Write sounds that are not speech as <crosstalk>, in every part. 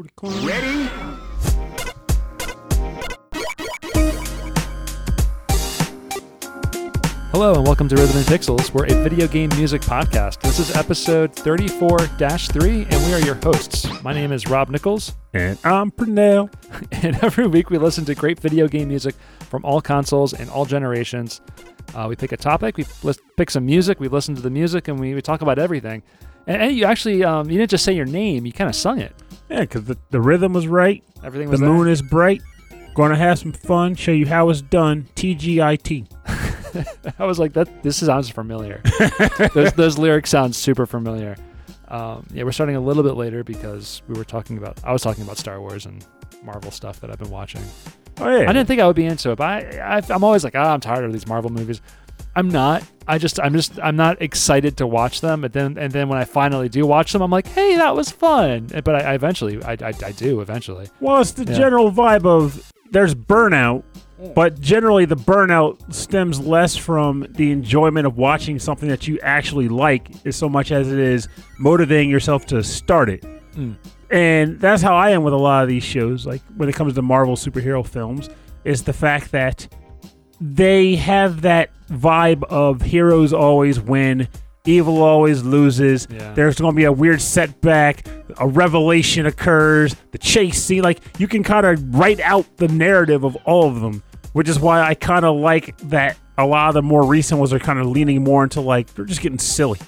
Ready? Hello and welcome to Rhythm and Pixels. We're a video game music podcast. This is episode 34 3, and we are your hosts. My name is Rob Nichols, And I'm Pernell. <laughs> and every week we listen to great video game music from all consoles and all generations. Uh, we pick a topic, we lis- pick some music, we listen to the music, and we, we talk about everything. And, and you actually, um, you didn't just say your name, you kind of sung it. Yeah, because the, the rhythm was right. Everything was The was moon is bright. Gonna have some fun. Show you how it's done. TGIT. there. <laughs> I was like, that. This sounds familiar. those, those lyrics sound super familiar. Um, yeah, we're starting a little bit later because we were talking about. I was talking about Star Wars and Marvel stuff that I've been watching. Oh yeah. I didn't think I would be into it, but I, I I'm always like, ah, I'm tired of these Marvel movies. I'm not. I just I'm just I'm not excited to watch them. And then and then when I finally do watch them, I'm like, hey, that was fun. But I, I eventually I, I I do eventually. Well, it's the Yeah. general vibe of there's burnout, but generally the burnout stems less from the enjoyment of watching something that you actually like, as so much as it is motivating yourself to start it. Mm. And that's how I am with a lot of these shows. Like when it comes to Marvel superhero films, is the fact that they have that vibe of heroes always win, evil always loses. Yeah. There's going to be a weird setback, a revelation occurs, the chase scene. Like you can kind of write out the narrative of all of them, which is why I kind of like that. A lot of the more recent ones are kind of leaning more into like they're just getting silly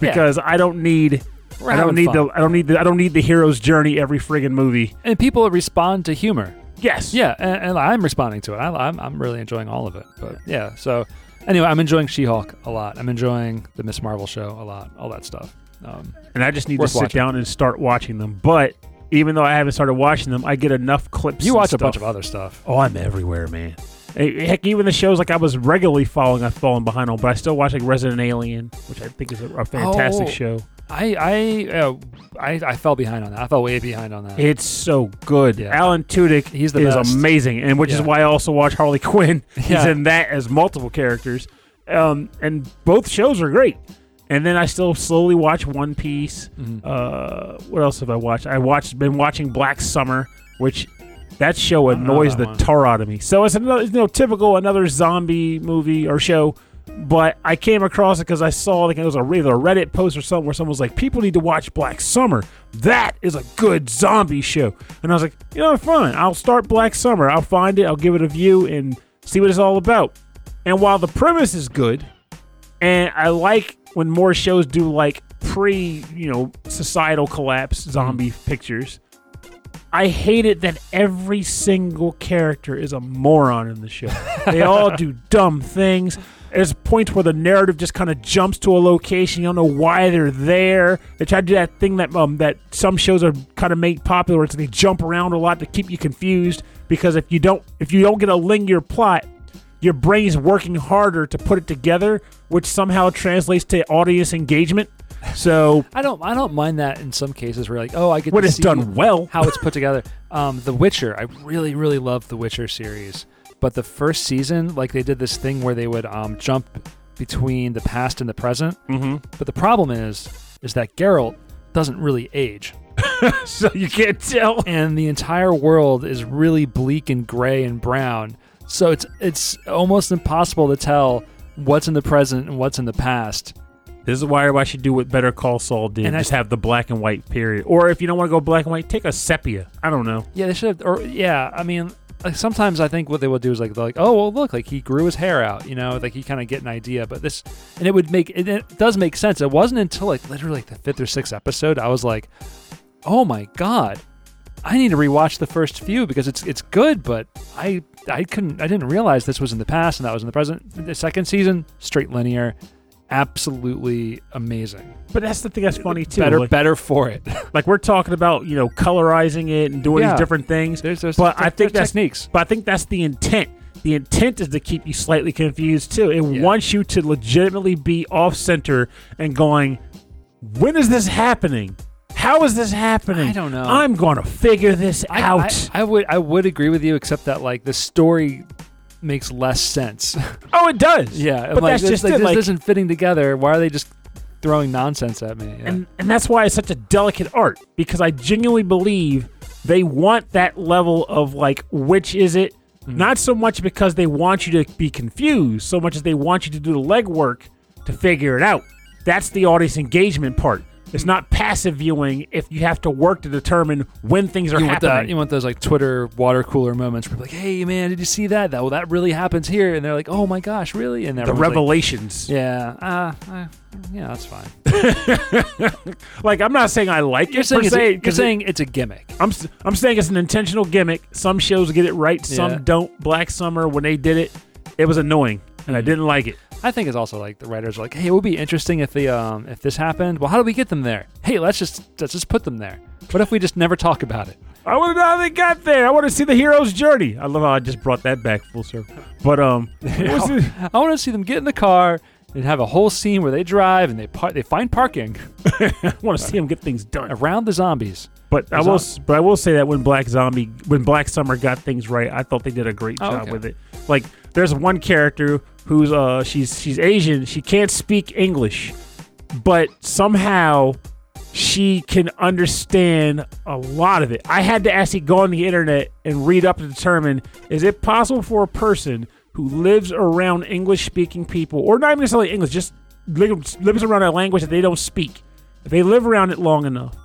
because I don't need. We're I don't need fun. the I don't need the I don't need the hero's journey every friggin' movie. and people respond to humor. Yes. Yeah, and, and I'm responding to it. I, I'm I'm really enjoying all of it. But yeah, so anyway, I'm enjoying She-Hulk a lot. I'm enjoying the Ms. Marvel show a lot. All that stuff. Um, And I just need to sit watching. down and start watching them. But even though I haven't started watching them, I get enough clips. you watch a bunch of other stuff. Oh, I'm everywhere, man. Heck, even the shows like I was regularly following, I've fallen behind on, but I still watch like Resident Alien, which I think is a, a fantastic Oh. show. I I, uh, I I fell behind on that. I fell way behind on that. It's so good. Yeah. Alan Tudyk He's the is best. amazing, and which is Yeah. why I also watch Harley Quinn. <laughs> He's Yeah. in that as multiple characters, um, and both shows are great. And then I still slowly watch One Piece. Mhm. Uh, what else have I watched? I watched been watching Black Summer, which that show know annoys that the one. tar out of me. So it's another, you know, typical another zombie movie or show. But I came across it because I saw like it was a, either a Reddit post or something where someone was like, "People need to watch Black Summer. That is a good zombie show." And I was like, "You know, fine. I'll start Black Summer. I'll find it. I'll give it a view and see what it's all about." And while the premise is good, and I like when more shows do like pre, you know, societal collapse mm-hmm. zombie pictures. I hate it that every single character is a moron in the show. They all do <laughs> dumb things. There's points where the narrative just kind of jumps to a location. You don't know why they're there. They try to do that thing that um, that some shows are kind of made popular. It's they jump around a lot to keep you confused. Because if you don't if you don't get a linear plot, your brain's working harder to put it together, which somehow translates to audience engagement. So <laughs> I don't I don't mind that in some cases where like oh I get when it's see done well, how it's put together. Um, The Witcher, I really really love the Witcher series, but the first season like they did this thing where they would um, jump between the past and the present. mm-hmm. But the problem is is that Geralt doesn't really age. <laughs> so you can't tell. and the entire world is really bleak and gray and brown. So it's it's almost impossible to tell what's in the present and what's in the past. This is why I should do what Better Call Saul did. And I- just have the black and white period. Or if you don't want to go black and white, take a sepia. I don't know. Yeah, they should have. Or yeah, I mean, like sometimes I think what they will do is like they're like, oh well, look, like he grew his hair out, you know, like you kind of get an idea. But this, and it would make it, it does make sense. It wasn't until like literally like the fifth or sixth episode I was like, oh my god. I need to rewatch the first few because it's it's good, but I I couldn't I didn't realize this was in the past and that was in the present. The second season, straight linear, absolutely amazing. But that's the thing that's funny too. better like, better for it. <laughs> like we're talking about, you know, colorizing it and doing Yeah. these different things. There's, there's But I think that's- techniques. But I think that's the intent. The intent is to keep you slightly confused too. It Yeah. wants you to legitimately be off center and going, when is this happening? How is this happening? I don't know. I'm going to figure this I, out. I, I would I would agree with you, except that like the story makes less sense. <laughs> oh, it does. yeah, but like, that's this, just like, it. this Like, isn't fitting together. Why are they just throwing nonsense at me? Yeah. and and that's why it's such a delicate art because I genuinely believe they want that level of like, which is it? Mm-hmm. Not so much because they want you to be confused, so much as they want you to do the legwork to figure it out. That's the audience engagement part. It's not passive viewing if you have to work to determine when things are You want that? happening. You want those like Twitter water cooler moments where like, "Hey man, did you see that? That well, that really happens here," and they're like, "Oh my gosh, really?" And the everyone's like, revelations. yeah, uh, uh, yeah, that's fine. <laughs> Like I'm not saying I like You're it saying per it's a, se, you're it- saying it's a gimmick. I'm I'm saying it's an intentional gimmick. Some shows get it right, some Yeah. don't. Black Summer when they did it, it was annoying, and I Mm-hmm. didn't like it. I think it's also like the writers are like, "Hey, it would be interesting if the um if this happened. Well, how do we get them there? Hey, let's just let's just put them there. What if we just never talk about it? I want to know how they got there. I want to see the hero's journey. I love how I just brought that back full circle. But um, <laughs> <laughs> I want to see them get in the car and have a whole scene where they drive and they par- they find parking <laughs> I want to see them get things done. around the zombies. But I will, but I will say that when Black Zombie, when Black Summer got things right, I thought they did a great Oh, job okay. with it. Like, there's one character who's uh, she's she's Asian. She can't speak English, but somehow she can understand a lot of it. I had to actually go on the internet and read up to determine is it possible for a person who lives around English speaking people, or not even necessarily English, just lives around a language that they don't speak, if they live around it long enough,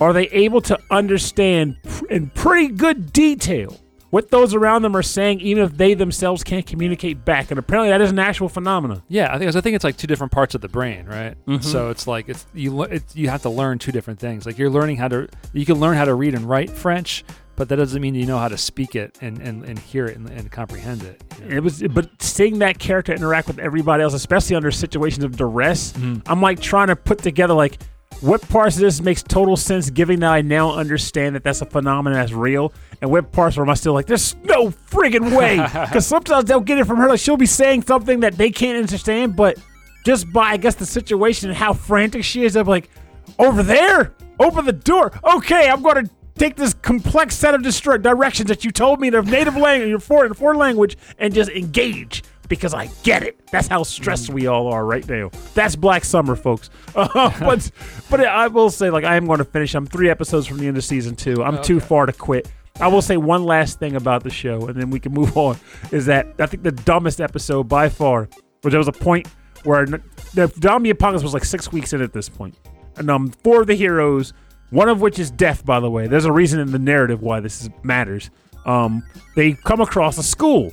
are they able to understand in pretty good detail what those around them are saying, even if they themselves can't communicate back? And apparently, that is an actual phenomenon. Yeah, I think I think it's like two different parts of the brain, right? Mm-hmm. So it's like it's you it's, you have to learn two different things. Like you're learning how to you can learn how to read and write French, but that doesn't mean you know how to speak it and and, and hear it and, and comprehend it. you know? It was, but seeing that character interact with everybody else, especially under situations of duress, I'm like trying to put together like what parts of this makes total sense, given that I now understand that that's a phenomenon that's real, and what parts where am I still like, there's no friggin' way, <laughs> because sometimes they'll get it from her, like she'll be saying something that they can't understand, but just by I guess the situation and how frantic she is, I'm like, over there, open the door. Okay, I'm going to take this complex set of directions that you told me in a native language, your foreign foreign language, and just engage because I get it. That's how stressed we all are right now. That's Black Summer, folks. <laughs> Uh, but but I will say, like, I am going to finish. I'm three episodes from the end of season two. I'm too far to quit. I will say one last thing about the show, and then we can move <laughs> on. Is that I think the dumbest episode by far, which there was a point where the zombie apocalypse was like six weeks in at this point, and um, four of the heroes, one of which is death, by the way. There's a reason in the narrative why this is, matters. Um, they come across a school,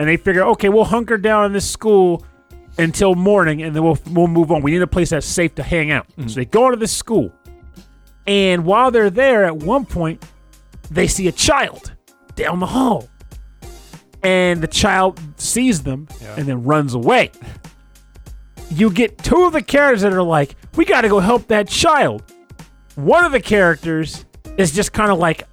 and they figure, okay, we'll hunker down in this school until morning, and then we'll we'll move on. We need a place that's safe to hang out. So mm-hmm. they go into this school, and while they're there, at one point, they see a child down the hall, and the child sees them Yeah. and then runs away. You get two of the characters that are like, we got to go help that child. One of the characters is just kind of like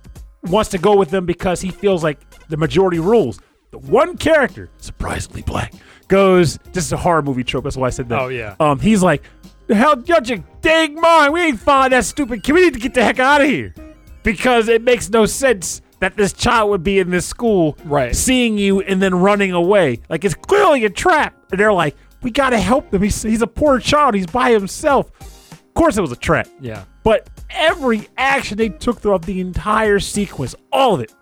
wants to go with them because he feels like the majority rules. The one character, surprisingly black, goes. This is a horror movie trope. That's why I said that. Oh, yeah. Um, he's like, the hell, you're your dang mind. We ain't following that stupid kid. We need to get the heck out of here because it makes no sense that this child would be in this school, Right. seeing you and then running away. Like it's clearly a trap. And they're like, we got to help him. He's, he's a poor child. He's by himself. Of course, it was a trap. Yeah. But every action they took throughout the entire sequence, all of it,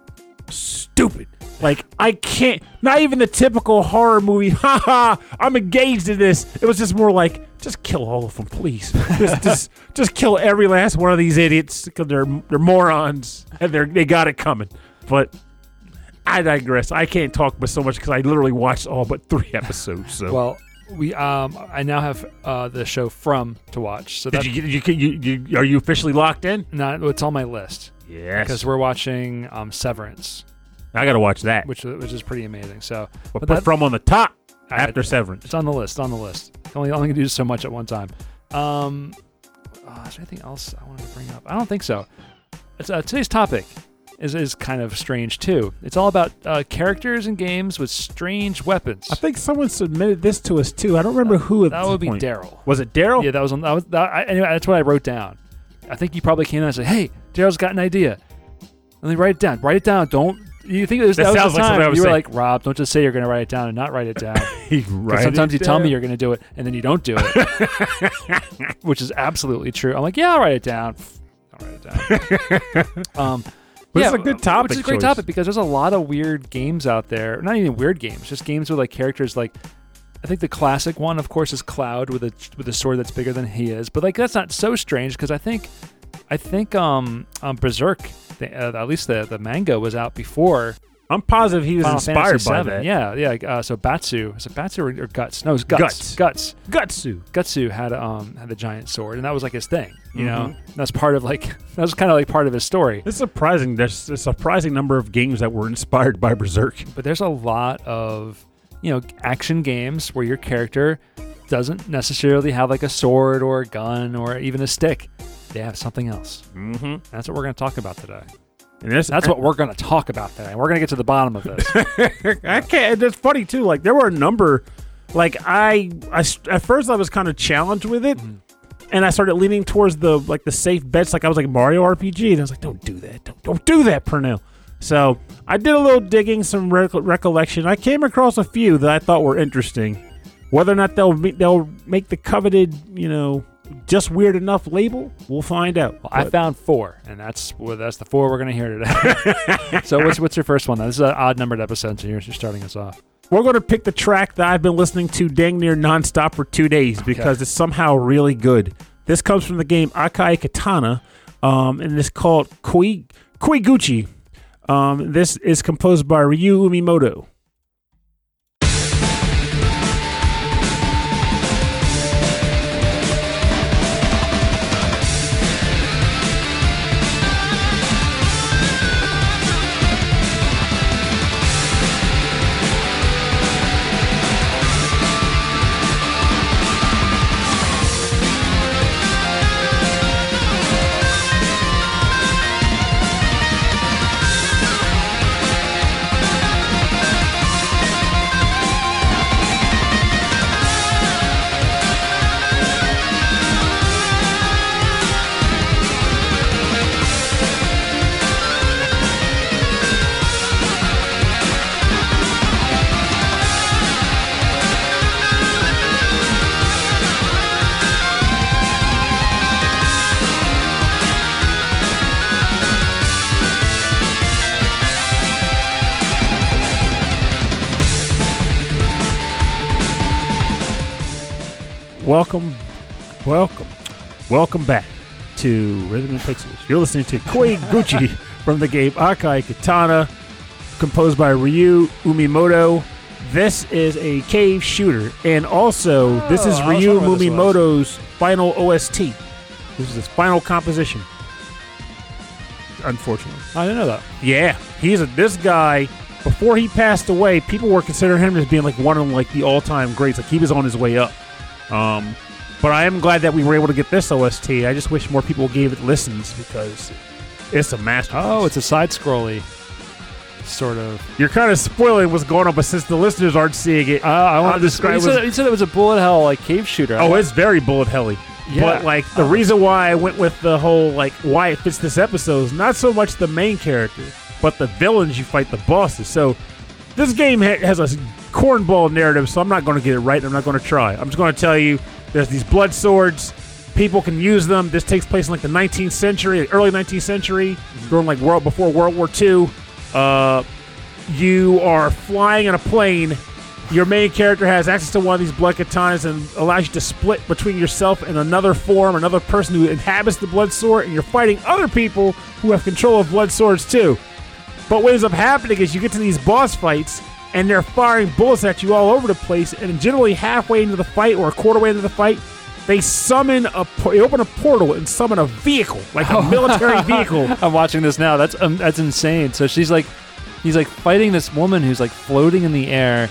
stupid. Like I can't. Not even the typical horror movie. <laughs> Ha ha! I'm engaged in this. It was just more like, just kill all of them, please. Just, just, <laughs> just kill every last one of these idiots because they're they're morons and they're they got it coming. But I digress. I can't talk but so much because I literally watched all but three <laughs> episodes. So Well, we um I now have uh the show From to watch. So did you, you, you, you are you officially locked in? No, it's on my list Yes. because we're watching um Severance, I got to watch that. which which is pretty amazing. So But, but put that- from on the top I- after Severance. It's on the list. On the list. Only only can do so much at one time. Um, uh, is there anything else I wanted to bring up? I don't think so. It's, uh, today's topic is is kind of strange too. It's all about uh, characters in games with strange weapons. I think someone submitted this to us too. I don't remember who. At that this would be. Daryl. Was it Daryl? Yeah, that was on. That was that, I, anyway. That's what I wrote down. I think you probably came in and said, "Hey, Daryl's got an idea." Let me write it down. Write it down. Don't. You think it was, That that, was sounds the like time something I would you were say. like, Rob, don't just say you're going to write it down and not write it down. <laughs> Write sometimes it you tell me you're going to do it and then you don't do it, <laughs> which is absolutely true. I'm like, yeah, I'll write it down. I'll write it down. <laughs> um, But it's a good topic. Which is a great choice. topic because there's a lot of weird games out there. Not even weird games, just games with like characters like. I think the classic one, of course, is Cloud with a with a sword that's bigger than he is. But like that's not so strange because I think, I think um, um Berserk, the, uh, at least the the manga was out before I'm positive he was Final inspired Fantasy by VII. that. Yeah, yeah. Uh, so Batsu, is it Batsu or, or Guts? No, it was Guts. Guts. Guts. Gutsu. Gutsu had um had the giant sword, and that was like his thing. You know, Mhm. that's part of like <laughs> that was kind of like part of his story. It's surprising. There's a surprising number of games that were inspired by Berserk. But there's a lot of you know action games where your character doesn't necessarily have like a sword or a gun or even a stick. They have something else. Mm-hmm. That's what we're going to talk about today. And this, That's what we're going to talk about today. We're going to get to the bottom of this. <laughs> I can't. It's funny too. Like there were a number. Like I, I at first I was kind of challenged with it, Mhm. and I started leaning towards the like the safe bets. Like I was like Mario RPG, and I was like, don't do that. Don't don't do that, Pernell. So I did a little digging, some rec- recollection. I came across a few that I thought were interesting. Whether or not they'll they'll make the coveted, you know, just weird enough label, we'll find out. Well, I found four, and that's well, that's the four we're going to hear today. <laughs> so what's what's your first one? Then? This is an odd numbered episode, so you're, you're starting us off. We're going to pick the track that I've been listening to dang near nonstop for two days because it's somehow really good. This comes from the game Akai Katana, um, and it's called Koi Koiguchi. Um, this is composed by Ryu Umemoto. Welcome back to Rhythm and Pixels. You're listening to Koiguchi from the game Akai Katana, composed by Ryu Umemoto. This is a cave shooter, and also this is Oh, Ryu wondering what this was. Umemoto's final OST. This is his final composition. Unfortunately. I didn't know that. Yeah, he's a this guy. Before he passed away, people were considering him as being like one of like the all-time greats. Like he was on his way up. Um, but I am glad that we were able to get this OST. I just wish more people gave it listens because it's a masterpiece. Oh, it's a side scrolly sort of. you're kind of spoiling what's going on, but since the listeners aren't seeing it, Uh, I want to describe. You said, you said it was a bullet hell like cave shooter. oh, it's very bullet helly. Yeah. But like the Oh. reason why I went with the whole like why it fits this episode is not so much the main character, but the villains you fight, the bosses. So this game ha- has a cornball narrative, so I'm not going to get it right. I'm not going to try. I'm just going to tell you there's these blood swords. People can use them. This takes place in like the 19th century, early 19th century, during like world before World War II. Uh, you are flying in a plane. Your main character has access to one of these blood katanas and allows you to split between yourself and another form, another person who inhabits the blood sword, and you're fighting other people who have control of blood swords too. But what ends up happening is you get to these boss fights, and they're firing bullets at you all over the place. And generally, halfway into the fight or a quarter way into the fight, they summon a they open a portal and summon a vehicle, like a <laughs> military vehicle. <laughs> I'm watching this now. That's um, that's insane. So she's like, he's like fighting this woman who's like floating in the air,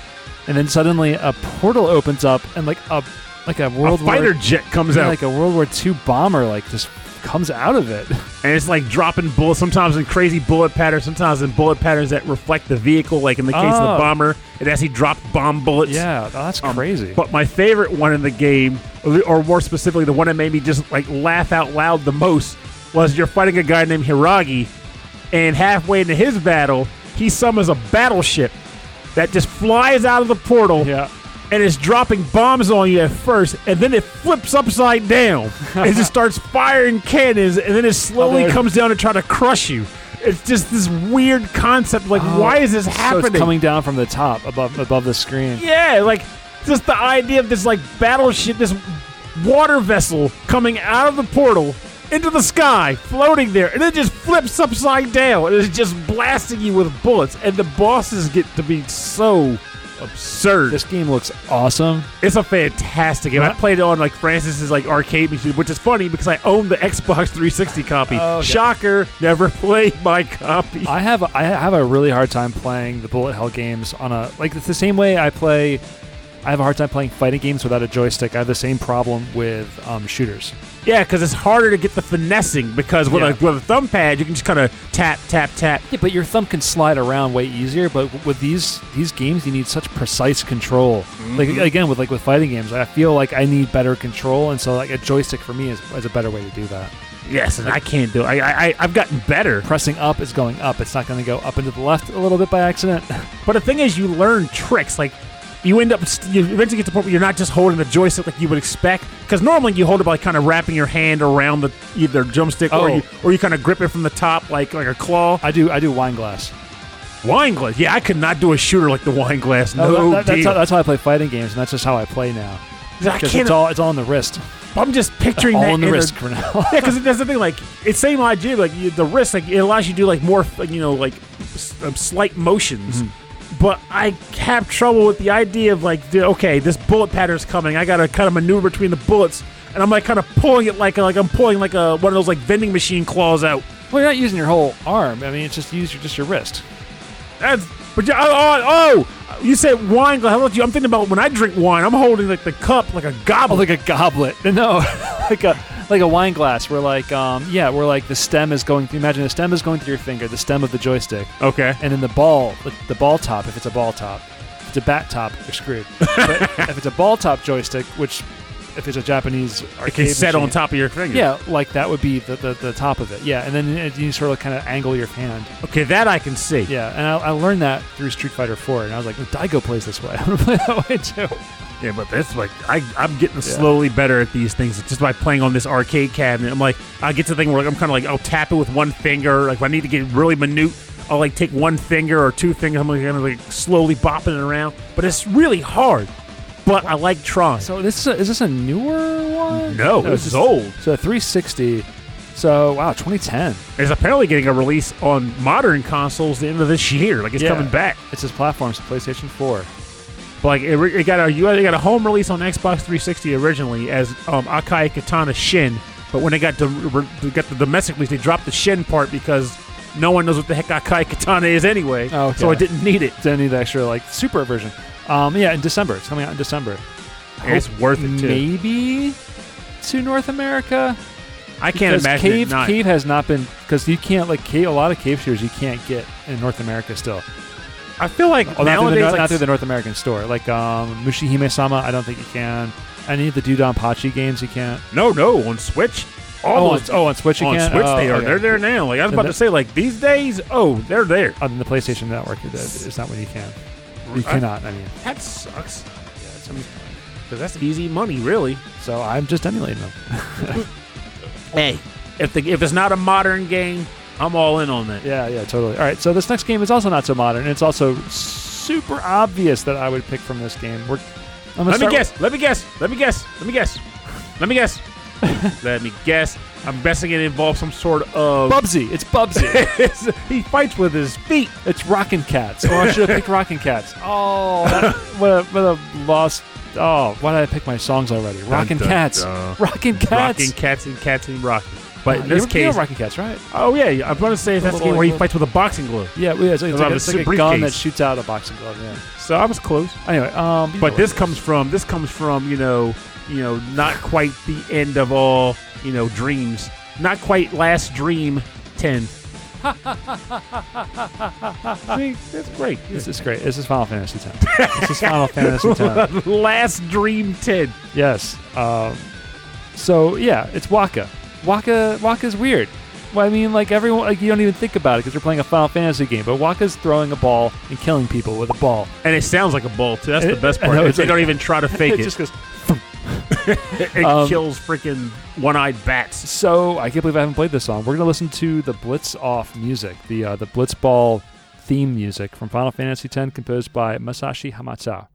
and then suddenly a portal opens up and like a like a A world fighter War, jet comes yeah, out, like a World War II bomber like just comes out of it. <laughs> and it's like dropping bullets. Sometimes in crazy bullet patterns, sometimes in bullet patterns that reflect the vehicle. Like in the case of Oh. the bomber, it actually dropped bomb bullets. yeah, that's Um, crazy. But my favorite one in the game, or more specifically, the one that made me just like laugh out loud the most, was you're fighting a guy named Hiragi, and halfway into his battle, he summons a battleship that just flies out of the portal yeah. And it's dropping bombs on you at first, and then it flips upside down and just <laughs> starts firing cannons, and then it slowly Oh, comes down to try to crush you. it's just this weird concept. Like, Oh, why is this So happening? it's coming down from the top above above the screen. Yeah, like just the idea of this like battleship, this water vessel coming out of the portal into the sky, floating there, and it just flips upside down and it's just blasting you with bullets. And the bosses get to be so absurd. This game looks awesome. It's a fantastic game. I played it on like Francis's like arcade machine, which is funny because I own the Xbox 360 copy. Oh, okay. Shocker, never <laughs> played my copy. I have I have a really hard time playing the bullet hell games on a like it's the same way I play. I have a hard time playing fighting games without a joystick. I have the same problem with um, shooters. Yeah, because it's harder to get the finessing because with, Yeah. a, with a thumb pad you can just kind of tap, tap, tap. Yeah, but your thumb can slide around way easier. But with these these games, you need such precise control. Like mm-hmm. again, with like with fighting games, I feel like I need better control, and so like a joystick for me is, is a better way to do that. Yes, and I can't do it. I, I, I- I've gotten better. Pressing up is going up. It's not going to go up into the left a little bit by accident. But the thing is, you learn tricks. Like, you end up, you eventually get to the point where you're not just holding the joystick like you would expect. Because normally you hold it by kind of wrapping your hand around the either drumstick or Oh. you or you kind of grip it from the top like like a claw. I do I do wine glass. Wine glass. Yeah, I could not do a shooter like the wine glass. No, No, that- that's, deal. how, that's how I play fighting games, and that's just how I play now. I Because can't. it's all it's all on the wrist, I'm just picturing all that on the a- wrist for now. <laughs> yeah, because that's the thing. Like, it's same idea. Like you, the wrist, like it allows you to do like more, you know, like s- um, slight motions. Mm-hmm. But I have trouble with the idea of like, the- okay, this bullet pattern's coming. I gotta kind of maneuver between the bullets, and I'm like kind of pulling it like like I'm pulling like a one of those like vending machine claws out. well, you're not using your whole arm. I mean, it's just use your, just your wrist. That's but you, oh, oh, oh, you said wine glass. How about you? I'm thinking about when I drink wine. I'm holding like the cup like a Oh, goblet. like a goblet. <laughs> No, <laughs> like a like a wine glass. Where like um yeah, where like the stem is going. Imagine the stem is going through your finger, the stem of the joystick, okay. and then the ball, the, the ball top. If it's a ball top, if it's a bat top, you're screwed. <laughs> but if it's a ball top joystick, which if it's a Japanese It arcade can set on top of your finger. Yeah, like that would be the, the, the top of it. Yeah, and then you sort of kind of angle your hand. Okay, that I can see. Yeah, and I, I learned that through Street Fighter 4, and I was like, Daigo plays this way. <laughs> I'm gonna play that way too. Yeah, but that's like I, I'm getting slowly better at these things just by playing on this arcade cabinet. I'm like, I get to the thing where like, I'm kind of like I'll tap it with one finger. Like if I need to get really minute, I'll like take one finger or two fingers. I'm like kind of like slowly bopping it around. But it's really hard. But I like Tron. So this is, a, is this a newer one? No, this it's is old. So 360. So wow, 2010. It's apparently getting a release on modern consoles the end of this year. Like it's Yeah. coming back. It's his platforms, PlayStation 4. But like it, it got a you it got a home release on Xbox 360 originally as um, Akai Katana Shin, but when they got the they got the domestic release, they dropped the Shin part because no one knows what the heck Akai Katana is anyway. Oh, okay. So I didn't need it. Didn't need the extra like super version. Um, yeah, in December. It's coming out in December. It's worth it too. Maybe to North America. I can't Because imagine cave cave has not been because you can't like cave, a lot of cave shooters you can't get in North America still. I feel like Oh, not, through the, nowadays, not, like, not through the North American store. Like um, Mushihime Sama, I don't think you can. Any of the DoDonPachi games you can't. no, no on Switch. All Oh, on, oh, on Switch you can. on can. Switch oh, they are. okay. They're there now. Like I was Then about that- to say, like these days, oh, they're there. On the PlayStation Network, it is not when you can. You I- cannot. I mean, That sucks. yeah, it's, Because that's easy money, really. so I'm just emulating them. <laughs> Hey, if the if it's not a modern game, I'm all in on that. yeah, yeah, totally. All right, so this next game is also not so modern. It's also super obvious that I would pick from this game. We're, I'm Let me guess. Let me guess. Let me guess. Let me guess. Let me guess. <laughs> Let me guess. I'm guessing it involves some sort of. Bubsy. It's Bubsy. <laughs> he fights with his feet. It's Rockin' Kats. Oh, I should have picked Rockin' Kats. <laughs> Oh, that, what, a, what a lost. Oh, why did I pick my songs already? Rockin' dun, Cats. Rockin' Kats. Rockin' cats and cats and rocking. But in this you case, Rockin' Kats, right? oh yeah, I'm going to say that's the little- game where he fights with a boxing glove. Yeah, yeah, it's, like, it's like, a it's like a gun that shoots out a boxing glove. Yeah. So I was close. Anyway, um, you know But what this it comes from this comes from you know you know not quite the end of all you know dreams. Not quite last dream ten. <laughs> I that's great. This is great. This is Final Fantasy X. this is <laughs> Final Fantasy X. last dream ten. Yes. Um, so yeah, it's Wakka. Wakka Wakka's weird. Well, I mean, like everyone, like you don't even think about it because you're playing a Final Fantasy game. But Wakka's throwing a ball and killing people with a ball. And it sounds like a ball too. That's the <laughs> best part. know, it's they like- don't even try to <laughs> fake it it. just goes. <laughs> it Um, kills freaking one-eyed bats. So I can't believe I haven't played this song. We're gonna listen to the Blitz Off music, the uh, the Blitzball theme music from Final Fantasy X, composed by Masashi Hamauzu.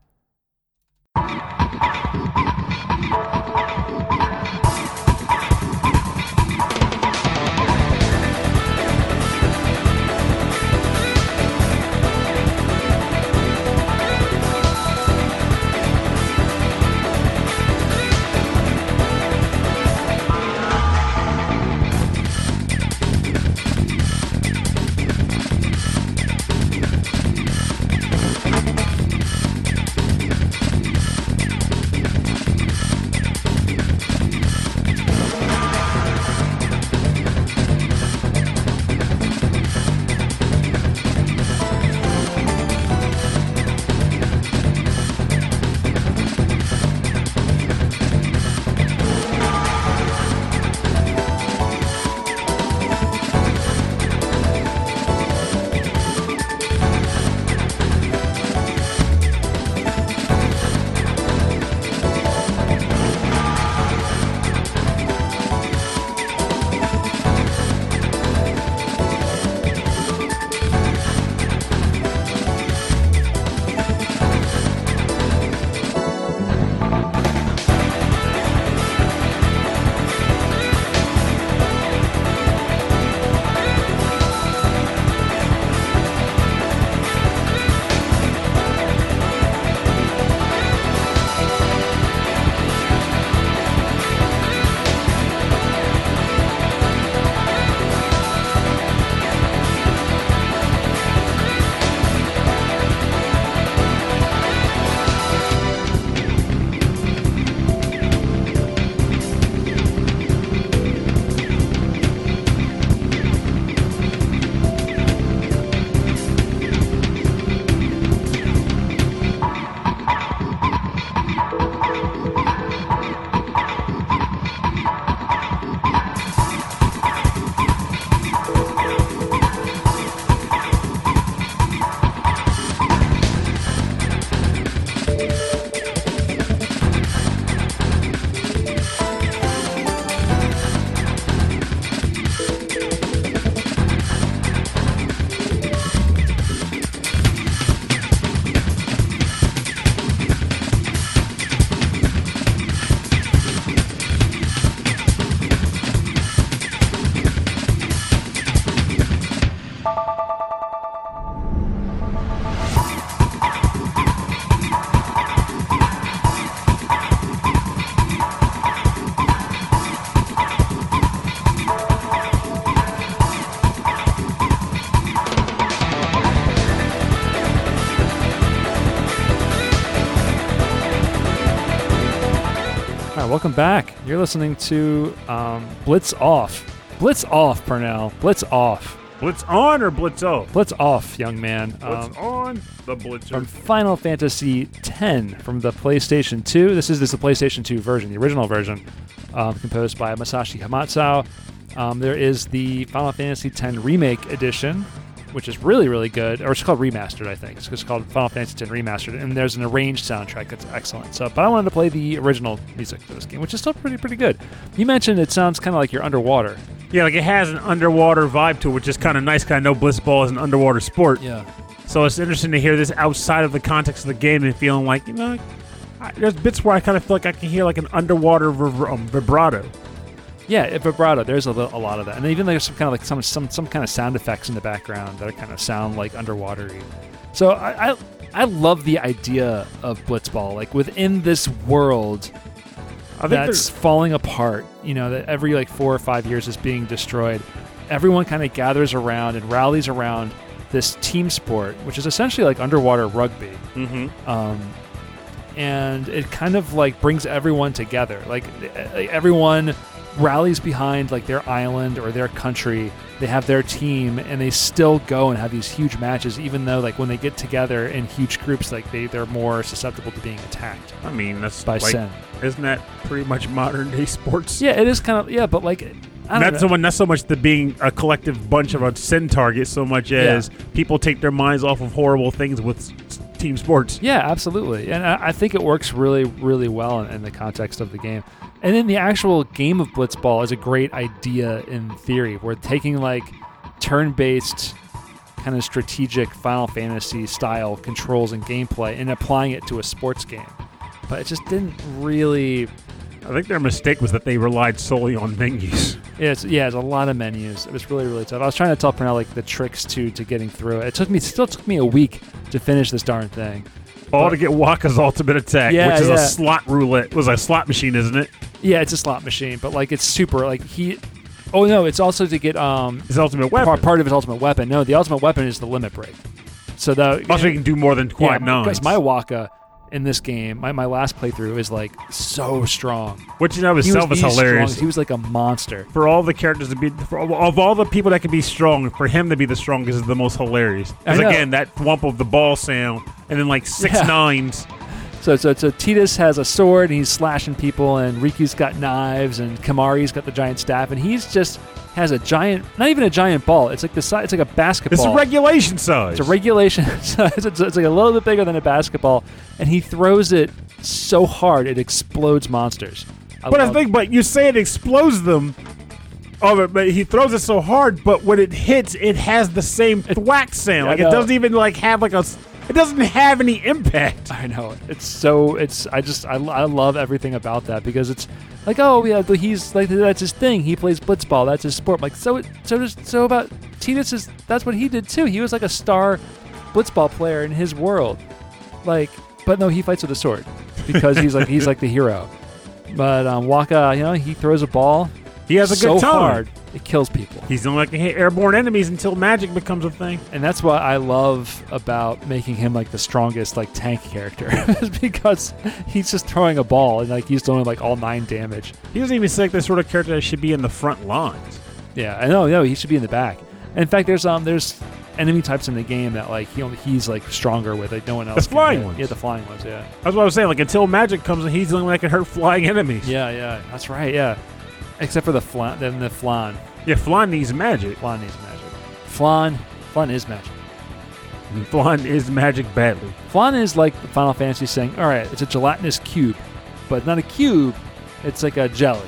Welcome back. You're listening to um, Blitz Off. Blitz Off, Pernell. Blitz Off. Blitz on or blitz off? Blitz Off, young man. Blitz Um, on the blitzer. from Final Fantasy X from the PlayStation 2. This is this is the PlayStation 2 version, the original version, um, composed by Masashi Hamauzu. Um, there is the Final Fantasy X Remake Edition, which is really, really good. Or it's called Remastered, I think. It's called Final Fantasy X Remastered. And there's an arranged soundtrack that's excellent. So, But I wanted to play the original music for this game, which is still pretty, pretty good. You mentioned it sounds kind of like you're underwater. yeah, like it has an underwater vibe to it, which is kind of nice. Cause I know blitzball is an underwater sport, Yeah. so it's interesting to hear this outside of the context of the game and feeling like you know, I, there's bits where I kind of feel like I can hear like an underwater vib- um, vibrato. Yeah, vibrato. There's a, a lot of that, and even there's some kind of like some some some kind of sound effects in the background that kind of sound like underwatery. So I, I I love the idea of blitzball, like within this world I think that's falling apart. You know, that every like four or five years is being destroyed. Everyone kind of gathers around and rallies around this team sport, which is essentially like underwater rugby mm-hmm. um, and it kind of like brings everyone together. Like everyone rallies behind like their island or their country. They have their team, and they still go and have these huge matches, even though like when they get together in huge groups, like they they're more susceptible to being attacked I mean, that's by like, Sin. isn't that pretty much modern day sports? Yeah, it is kind of yeah, but like I don't know. so much, not so much the being a collective bunch of a sin target, so much Yeah. as people take their minds off of horrible things with team sports. Yeah, absolutely, and I, I think it works really, really well in, in the context of the game. And then the actual game of blitzball is a great idea in theory. We're taking like turn-based, kind of strategic Final Fantasy style controls and gameplay and applying it to a sports game. But it just didn't really. I think their mistake was that they relied solely on menus. Yeah, it's, yeah, it's a lot of menus. It was really, really tough. I was trying to tell Pernell like the tricks to to getting through it. It took me, still took me a week to finish this darn thing. All to get Wakka's ultimate attack, Yeah, which is yeah. a slot roulette. Was a slot machine, isn't it? Yeah, it's a slot machine, but like it's super. Like he. Oh no, it's also to get um His ultimate weapon. part of his ultimate weapon. No, the ultimate weapon is the limit break. So the Also, he can do more than quad yeah, because my Wakka in this game, my, my last playthrough is like so strong. which in of He itself is the hilarious. strongest. He was like a monster. for all the characters to be, for, of all the people that can be strong, for him to be the strongest is the most hilarious. I Because know. again, that thwump of the ball sound, and then like six Yeah. nines. So so so Tidus has a sword and he's slashing people, and Rikku's got knives, and Kimahri's got the giant staff, and he's just has a giant, not even a giant ball. It's like the size. It's like a basketball. It's a regulation size. It's a regulation. <laughs> size. it's, it's like a little bit bigger than a basketball, and he throws it so hard it explodes monsters. I But I think, but you say it explodes them. Oh, but- but he throws it so hard, but when it hits, it has the same thwack sound. Like it doesn't even like have like a. It doesn't have any impact. I know it's so. It's I just I, I love everything about that because it's like oh yeah, he's like that's his thing. He plays blitzball. That's his sport. Like so so does so about Tidus is that's what he did too. He was like a star blitzball player in his world. Like but no, he fights with a sword because he's like he's like the hero. But um, Wakka, you know, he throws a ball He has a so good time. hard it kills people. He's only like hit airborne enemies until magic becomes a thing. and that's what I love about making him like the strongest like tank character <laughs> is because he's just throwing a ball and like he's doing like all nine damage. He doesn't even seem like the sort of character that should be in the front lines. Yeah, I know. No, he should be in the back. And in fact, there's um there's enemy types in the game that like he only, he's like stronger with like no one else. can flying ones. Yeah, the flying ones. Yeah. That's what I was saying. Like until magic comes, in, he's the only one that can hurt flying enemies. Yeah, yeah. That's right. Yeah. Except for the flan, then the flan. Yeah, flan needs magic. Flan needs magic. Flan, flan is magic. Flan is magic badly. Flan is like Final Fantasy saying, all right, it's a gelatinous cube, but not a cube. It's like a jelly.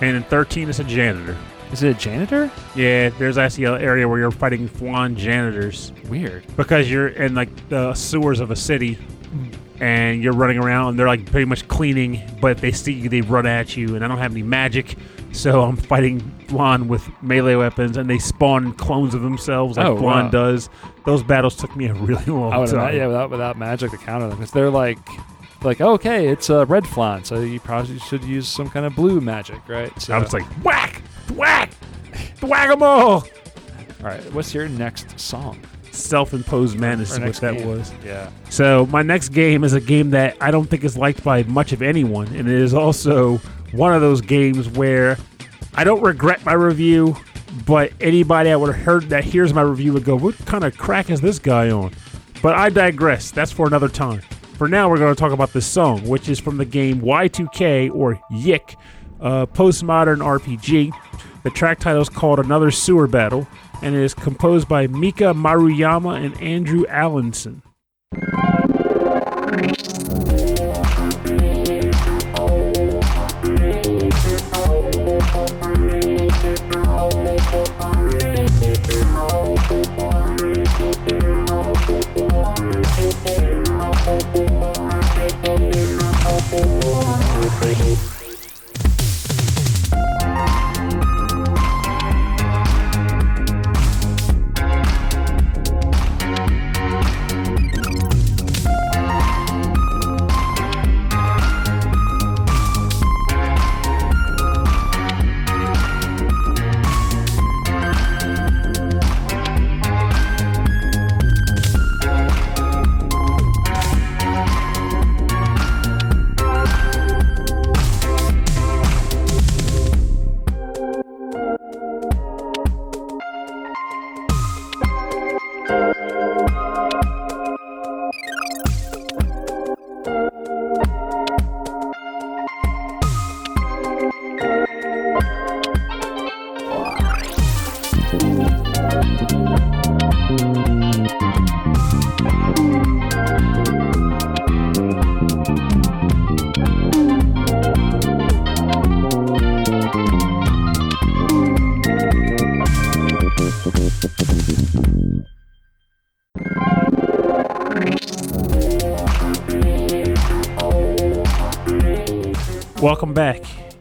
And in 13, it's a janitor. Is it a janitor? Yeah, there's actually an area where you're fighting flan janitors Weird. because you're in like the sewers of a city mm. And you're running around and they're like pretty much cleaning, but if they see you, they run at you. And I don't have any magic, so <laughs> I'm fighting flan with melee weapons and they spawn clones of themselves like Oh, flan wow. does. Those battles took me a really long I time. ima- yeah, without without magic to counter them, because they're like, like oh, okay, it's a red flan, so you probably should use some kind of blue magic, right? So, I was like, whack, whack, whack whack 'em all. all right, what's your next song? Self-imposed madness is what that game? was. Yeah. So my next game is a game that I don't think is liked by much of anyone, and it is also one of those games where I don't regret my review, but anybody that would have heard that hears my review would go, "What kind of crack is this guy on?" But I digress. That's for another time. For now, we're going to talk about this song, which is from the game Y2K or YIIK, a postmodern RPG. The track title is called Another Sewer Battle, and it is composed by Mika Maruyama and Andrew Allanson.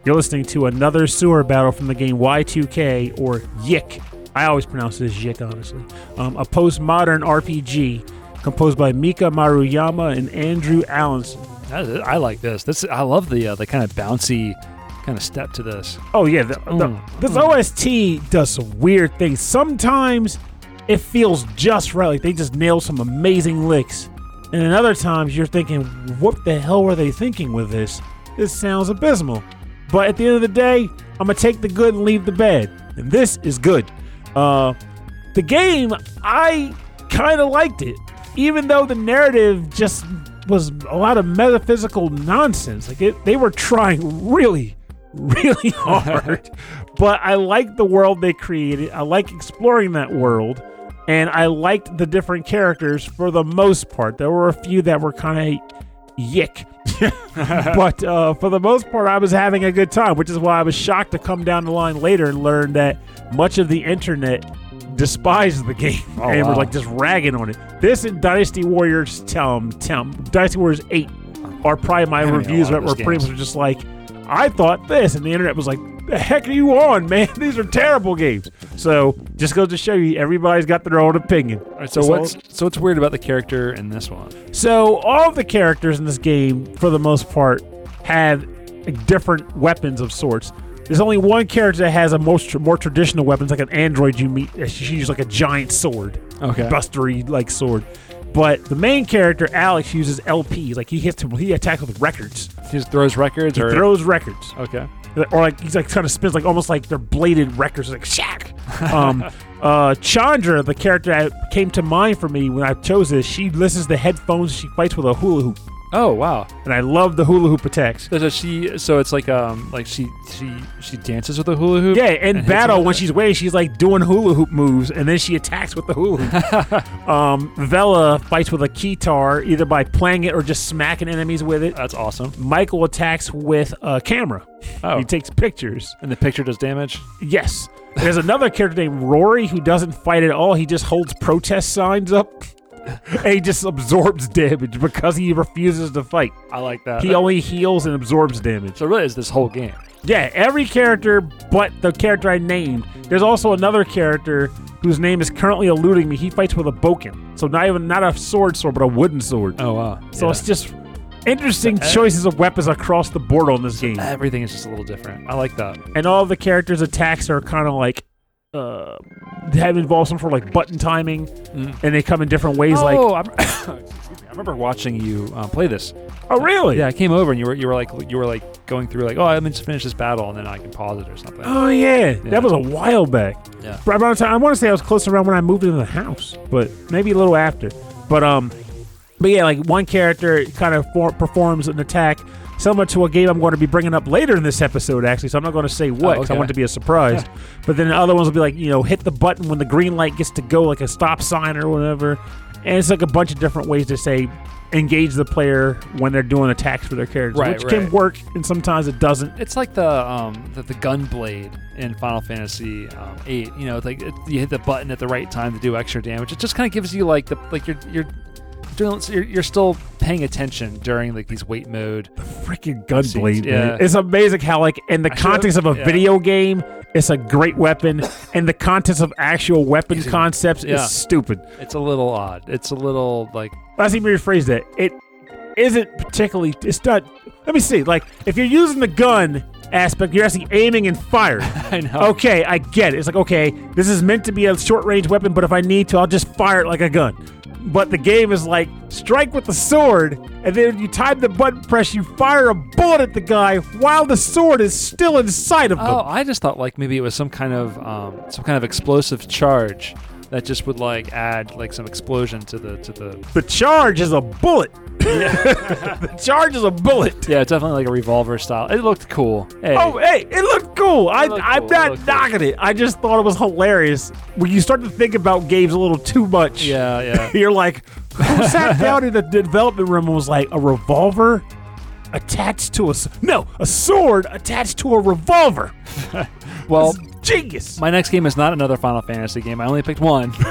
You're listening to another sewer battle from the game Y2K or Yik. I always pronounce this Yik, honestly. Um, a postmodern RPG composed by Mika Maruyama and Andrew Allanson. I like this. This I love the uh, the kind of bouncy kind of step to this. Oh yeah, the, the, Mm, this OST does some weird things. Sometimes it feels just right, like they just nail some amazing licks, and then other times you're thinking, "What the hell were they thinking with this? This sounds abysmal." But at the end of the day, I'm gonna take the good and leave the bad, and this is good. Uh, the game, I kind of liked it, even though the narrative just was a lot of metaphysical nonsense. Like it, they were trying really, <laughs> really hard. <laughs> but I liked the world they created. I like exploring that world, and I liked the different characters for the most part. There were a few that were kind of yick. <laughs> but uh, for the most part, I was having a good time, which is why I was shocked to come down the line later and learn that much of the internet despised the game Oh, <laughs> and wow. was like just ragging on it. This and Dynasty Warriors, tell 'em- tell 'em, Dynasty Warriors 8 are probably my reviews got a lot that were pretty much just like, I thought this, and the internet was like, the heck are you on, man? <laughs> These are terrible games. So just goes to show you, everybody's got their own opinion. All right, so So- what's so what's weird about the character in this one? So all the characters in this game, for the most part, have different weapons of sorts. There's only one character that has a most more traditional weapons, like an android you meet. uh, She uses like a giant sword, Okay. bustery like sword. But the main character, Alex, uses LPs. Like he hits, him, he attacks with records. He just throws records He or throws records, okay. Or like he's like kind of spins like almost like they're bladed records, like shack. Um, <laughs> uh, Chondra, the character that came to mind for me when I chose this, she listens to headphones. She fights with a hula hoop. Oh wow. and I love the hula hoop attacks. So she so it's like um like she she she dances with the hula hoop. Yeah, in And battle when she's waiting, she's like doing hula hoop moves, and then she attacks with the hula hoop. <laughs> um, Vella fights with a keytar, either by playing it or just smacking enemies with it. That's awesome. Michael attacks with a camera. Oh, He takes pictures. and the picture does damage. Yes. There's another character named Rory who doesn't fight at all. He just holds protest signs up. And he just absorbs damage because he refuses to fight. I like that. He only heals and absorbs damage. so it really is this whole game. Yeah, every character but the character I named. There's also another character whose name is currently eluding me. He fights with a bokken. So not even not a sword sword, but a wooden sword. Oh wow. so Yeah. it's just interesting So, uh, choices of weapons across the board on this game. everything is just a little different. I like that. And all the characters' attacks are kind of like uh have involved some sort of like button timing Mm. and they come in different ways like oh, <coughs> me. I remember watching you um, play this. Oh really? Yeah, I came over and you were you were like you were like going through like oh I'm just finish this battle and then I can pause it or something. Oh yeah. Yeah. That was a while back. Yeah. But time I want to say I was close around when I moved into the house, but maybe a little after. But um, but yeah, like one character kind of for, performs an attack similar to a game I'm going to be bringing up later in this episode, actually. So I'm not going to say what 'cause I okay. want it to be a surprise. but then the other ones will be like, you know, hit the button when the green light gets to go, like a stop sign or whatever. And it's like a bunch of different ways to say engage the player when they're doing attacks for their characters, Right, which can work and sometimes it doesn't. It's like the um the, the gun blade in Final Fantasy um, eight. You know, like it, you hit the button at the right time to do extra damage. It just kind of gives you like the like you're you're doing you're, you're still paying attention during like these wait mode. freaking gunblade, Yeah. It's amazing how, like, in the I context of a yeah. video game, it's a great weapon. <laughs> In the context of actual weapon Easy. concepts, Yeah. it's stupid. It's a little odd. It's a little like Let's even rephrase that. It isn't particularly. It's not. Let me see. Like, if you're using the gun aspect, you're actually aiming and firing. <laughs> I know. Okay, I get it. It's like, okay, this is meant to be a short range weapon, but if I need to, I'll just fire it like a gun. But the game is like, strike with the sword, and then you time the button press, you fire a bullet at the guy while the sword is still inside of them. Oh, I just thought like maybe it was some kind of um, some kind of explosive charge that just would like add like some explosion to the to the. The charge is a bullet. <laughs> the charge is a bullet. Yeah, it's definitely like a revolver style. It looked cool. Hey, Oh, hey, it looked cool. I, looked I'm cool, it not looked cool. knocking it. I just thought it was hilarious. When you start to think about games a little too much, yeah, yeah. <laughs> you're like, who sat <laughs> down in the development room and was like, a revolver attached to a no, a sword attached to a revolver. Well, genius. my next game is not another Final Fantasy game. I only picked one. <laughs>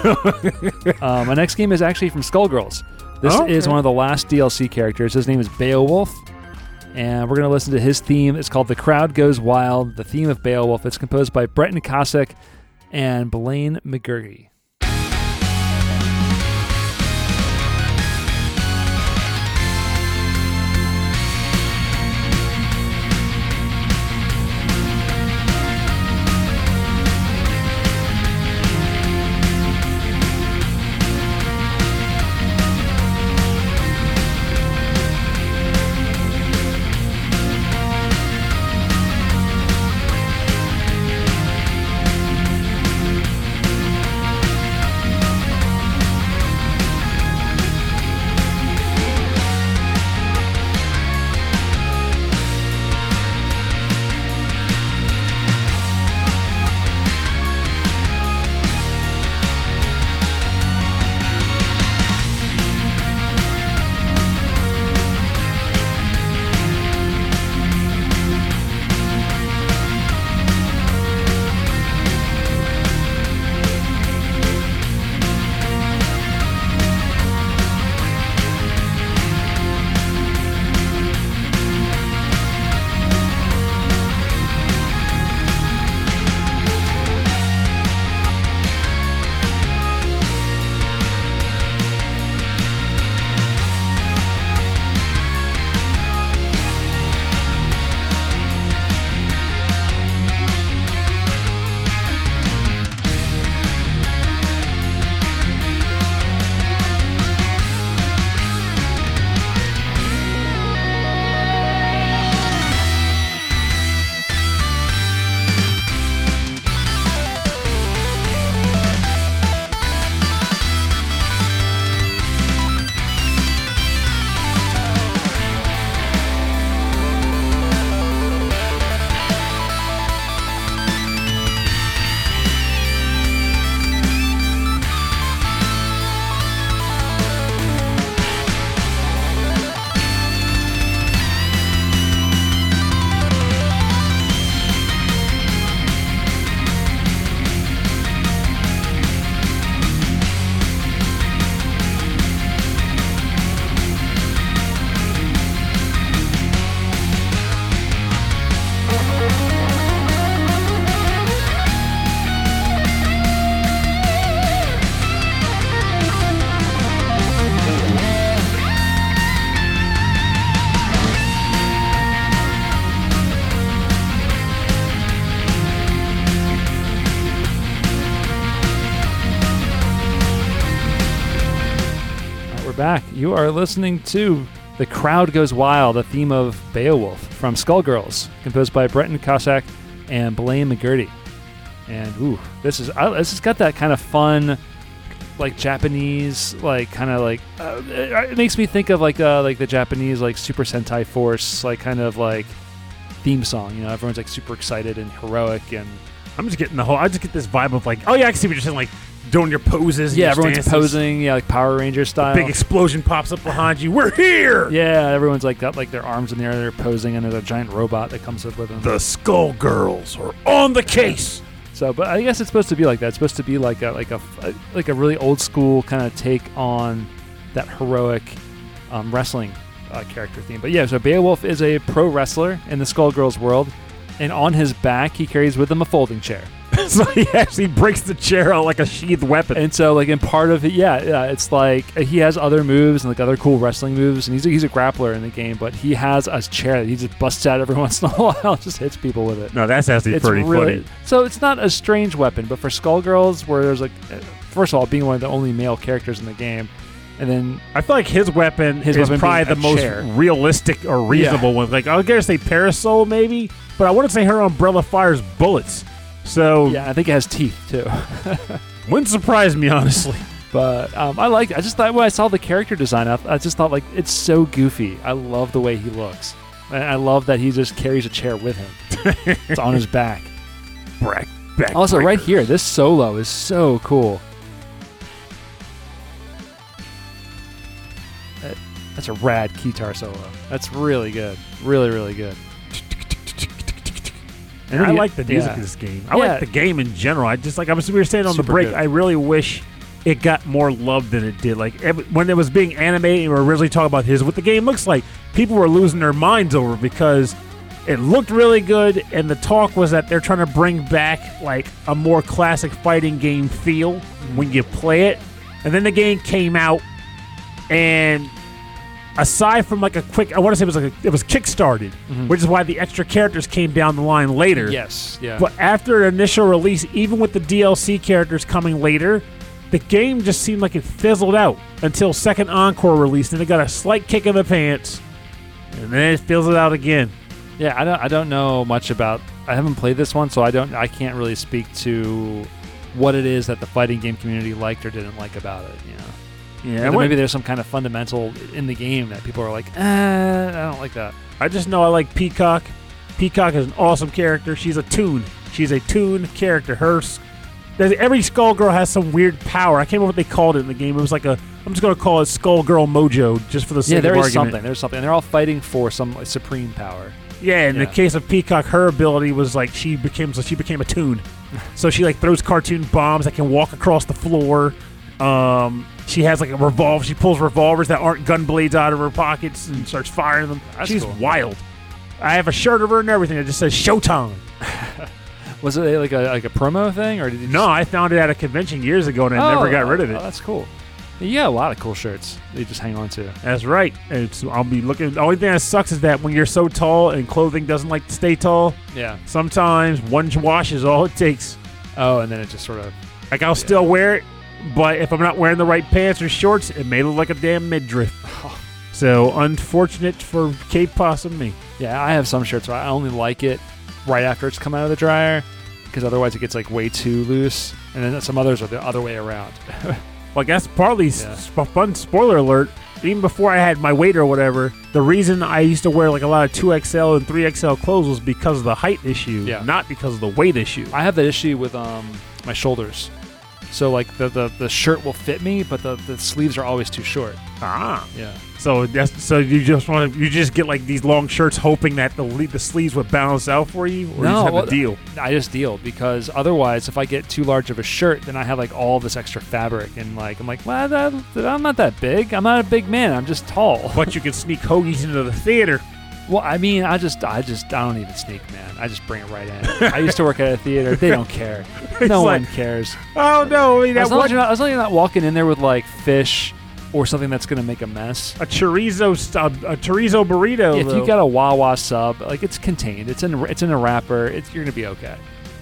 uh, my next game is actually from Skullgirls. This Oh, is one of the last DLC characters. His name is Beowulf. And we're going to listen to his theme. It's called The Crowd Goes Wild, the theme of Beowulf. It's composed by Brenton Kossak and Blaine McGurty. You are listening to The Crowd Goes Wild, a theme of Beowulf from Skullgirls, composed by Brenton Kossak and Blaine McGurty. And ooh, this is this has got that kind of fun, like Japanese, like kind of like uh, it, it makes me think of like uh, like the Japanese like Super Sentai Force, like kind of like theme song. You know, everyone's like super excited and heroic and I'm just getting the whole. I just get this vibe of like, oh yeah, I can see what you're saying. Like doing your poses. and yeah, your everyone's stances. posing, yeah, like Power Ranger style. Big explosion pops up behind you. We're here. Yeah, everyone's like got like their arms in the air, they're posing, and there's a giant robot that comes up with them. The Skull Girls are on the case. So, but I guess it's supposed to be like that. It's supposed to be like a like a like a really old school kind of take on that heroic um, wrestling uh, character theme. But yeah, so Beowulf is a pro wrestler in the Skullgirls world, and on his back he carries with him a folding chair. <laughs> so he actually breaks the chair out like a sheathed weapon. And so, like in part of it, yeah, yeah, it's like uh, he has other moves and like other cool wrestling moves, and he's a, he's a grappler in the game. But he has a chair that he just busts out every <laughs> once in a while, just hits people with it. no, that's actually it's pretty really funny. so it's not a strange weapon, but for Skullgirls, where there's like, uh, first of all, being one of the only male characters in the game, and then I feel like his weapon His is weapon probably the a most chair. realistic or reasonable one. Like I was gonna say Parasol maybe, but I wouldn't say her umbrella fires bullets. So yeah, I think it has teeth too. <laughs> wouldn't surprise me honestly. But um, I like. I just thought when I saw the character design, I, I just thought like it's so goofy. I love the way he looks, and I love that he just carries a chair with him. <laughs> it's on his back. Back, back Also, right here, this solo is so cool. That- That's a rad guitar solo. That's really good. Really, really good. I like the music yeah. of this game. I Yeah. like the game in general. I just like I was we were saying on the break. good. I really wish it got more love than it did. Like when it was being animated, and we were originally talking about his what the game looks like. People were losing their minds over because it looked really good, and the talk was that they're trying to bring back like a more classic fighting game feel when you play it. And then the game came out, and aside from like a quick, I want to say it was like a, it was kickstarted, mm-hmm. which is why the extra characters came down the line later. Yes. Yeah. But after initial release, even with the DLC characters coming later, the game just seemed like it fizzled out until second encore release, and it got a slight kick in the pants, and then it fizzled out again. Yeah, I don't. I don't know much about. I haven't played this one, so I don't. I can't really speak to what it is that the fighting game community liked or didn't like about it. You know, Yeah, Whether maybe there's some kind of fundamental in the game that people are like, eh, I don't like that. I just know I like Peacock. Peacock is an awesome character. She's a tune. She's a tune character. Her every Skullgirl has some weird power. I can't remember what they called it in the game. It was like a. I'm just gonna call it Skullgirl Mojo, just for the sake yeah, there of is argument. something. There's something. And They're all fighting for some like, supreme power. Yeah, in the case of Peacock, her ability was like she became so she became a tune. <laughs> so she like throws cartoon bombs that can walk across the floor. Um, she has like a revolver. She pulls revolvers that aren't gun blades out of her pockets and starts firing them. That's She's cool. wild. I have a shirt of her and everything that just says Showtime. <laughs> Was it like a like a promo thing, or did you? No, I found it at a convention years ago and I Oh, never got rid of oh, it. that's cool. Yeah, a lot of cool shirts. They just hang on to. That's right. It's I'll be looking. The only thing that sucks is that when you're so tall and clothing doesn't like to stay tall, Yeah. sometimes one wash is all it takes. Oh, and then it just sort of. Like I'll still wear it, but if I'm not wearing the right pants or shorts, it may look like a damn midriff. <sighs> So unfortunate for Cape Possum me. Yeah, I have some shirts where I only like it right after it's come out of the dryer, because otherwise it gets like way too loose. And then some others are the other way around. <laughs> Well, I guess partly Yeah. sp- fun spoiler alert. Even before I had my weight or whatever, the reason I used to wear like a lot of 2XL and 3XL clothes was because of the height issue, Yeah. not because of the weight issue. I have that issue with um my shoulders. So like the, the, the shirt will fit me, but the, the sleeves are always too short. ah, Yeah. so that's so you just want to you just get like these long shirts hoping that the le- the sleeves would balance out for you, or you just have well, a deal. I just deal because otherwise, if I get too large of a shirt, then I have like all this extra fabric and like I'm like, well, that, I'm not that big. I'm not a big man. I'm just tall. But you can sneak hoagies into the theater. <laughs> Well, I mean, I just, I just, I don't even sneak, man. I just bring it right in. I used to work at a theater. They don't care. <laughs> no like- one cares. Oh no! I mean, As long as, you're not, as long as you're not walking in there with like fish or something that's gonna make a mess. a chorizo st- a chorizo burrito. if though. you got a Wawa sub, like it's contained. It's in, it's in a wrapper. It's you're gonna be okay.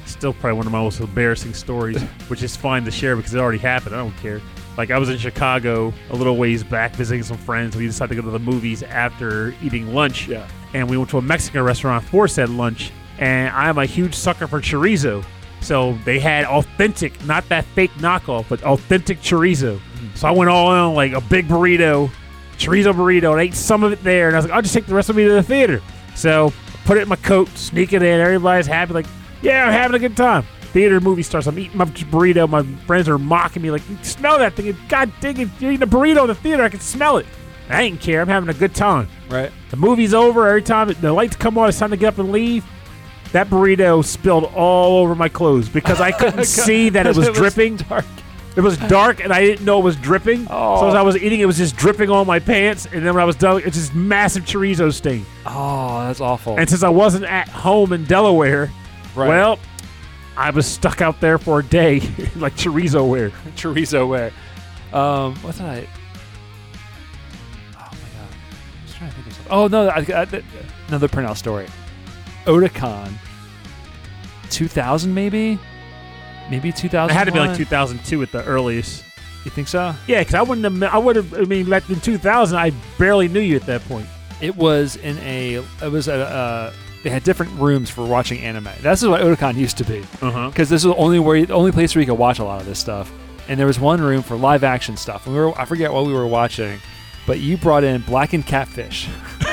still probably one of my most embarrassing stories, <laughs> which is fine to share because it already happened. I don't care. Like I was in Chicago a little ways back visiting some friends. We decided to go to the movies after eating lunch. Yeah. And we went to a Mexican restaurant for said lunch. And I'm a huge sucker for chorizo. So they had authentic, not that fake knockoff, but authentic chorizo. Mm. So I went all in on like a big burrito, chorizo burrito, and ate some of it there. And I was like, I'll just take the rest of me to the theater. So put it in my coat, sneak it in. Everybody's happy, like, yeah, I'm having a good time. Theater movie starts. I'm eating my burrito. My friends are mocking me, like, smell that thing. God dang it, you're eating a burrito in the theater. I can smell it. I ain't care. I'm having a good time. Right. The movie's over. Every time the lights come on, it's time to get up and leave. That burrito spilled all over my clothes because I couldn't <laughs> see that it was dripping. dark. It was dark and I didn't know it was dripping. Oh. So as I was eating, it was just dripping on my pants. And then when I was done, it's just massive chorizo stain. Oh, that's awful. And since I wasn't at home in Delaware, right. well, I was stuck out there for a day <laughs> like chorizo wear. chorizo wear. Um, what did I? Oh my god, I was trying to think of something. Oh no, I, I, another printout story. Otakon, 2000 maybe, maybe 2000. It had to be like 2002 at the earliest. You think so? Yeah, because I wouldn't have. I would have. I mean, like in 2000, I barely knew you at that point. It was in a. It was a. Uh, they had different rooms for watching anime. This is what Otakon used to be. Uh-huh. Because this was the only where the only place where you could watch a lot of this stuff. And there was one room for live action stuff. And we were I forget what we were watching, but you brought in Blackened Catfish, <laughs>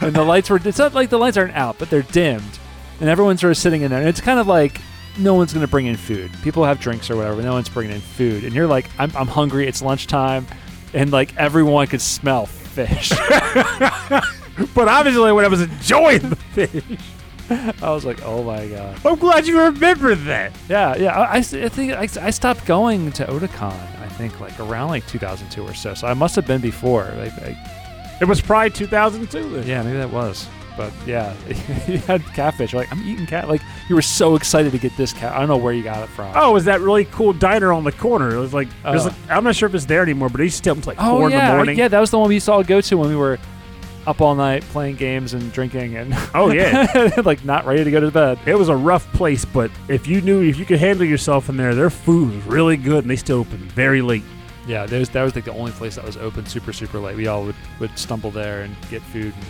and the lights were. It's not like the lights aren't out, but they're dimmed, and everyone's sort of sitting in there. And it's kind of like no one's going to bring in food. People have drinks or whatever. No one's bringing in food, and you're like, I'm, I'm hungry. It's lunchtime, and like everyone could smell fish. <laughs> But obviously, when I was enjoying the fish, I was like, oh my god. I'm glad you remembered that. Yeah, yeah. I think I, I stopped going to Otakon. I think like around like 2002 or so. So I must have been before. Like, I, It was probably 2002 then. yeah, maybe that was. But yeah, <laughs> you had catfish. You're like, I'm eating cat. Like you were so excited to get this cat. I don't know where you got it from. Oh, it was that really cool diner on the corner? It was like, there's Oh. Uh. like I'm not sure if it's there anymore, but it used to like Oh, four yeah, in the oh, I- morning. yeah. That was the one we used to all go to when we were up all night playing games and drinking and Oh yeah, <laughs> like not ready to go to bed. it was a rough place, but if you knew if you could handle yourself in there, their food was really good, and they still open very late. Yeah, that was that was like the only place that was open super super late. We all would, would stumble there and get food. And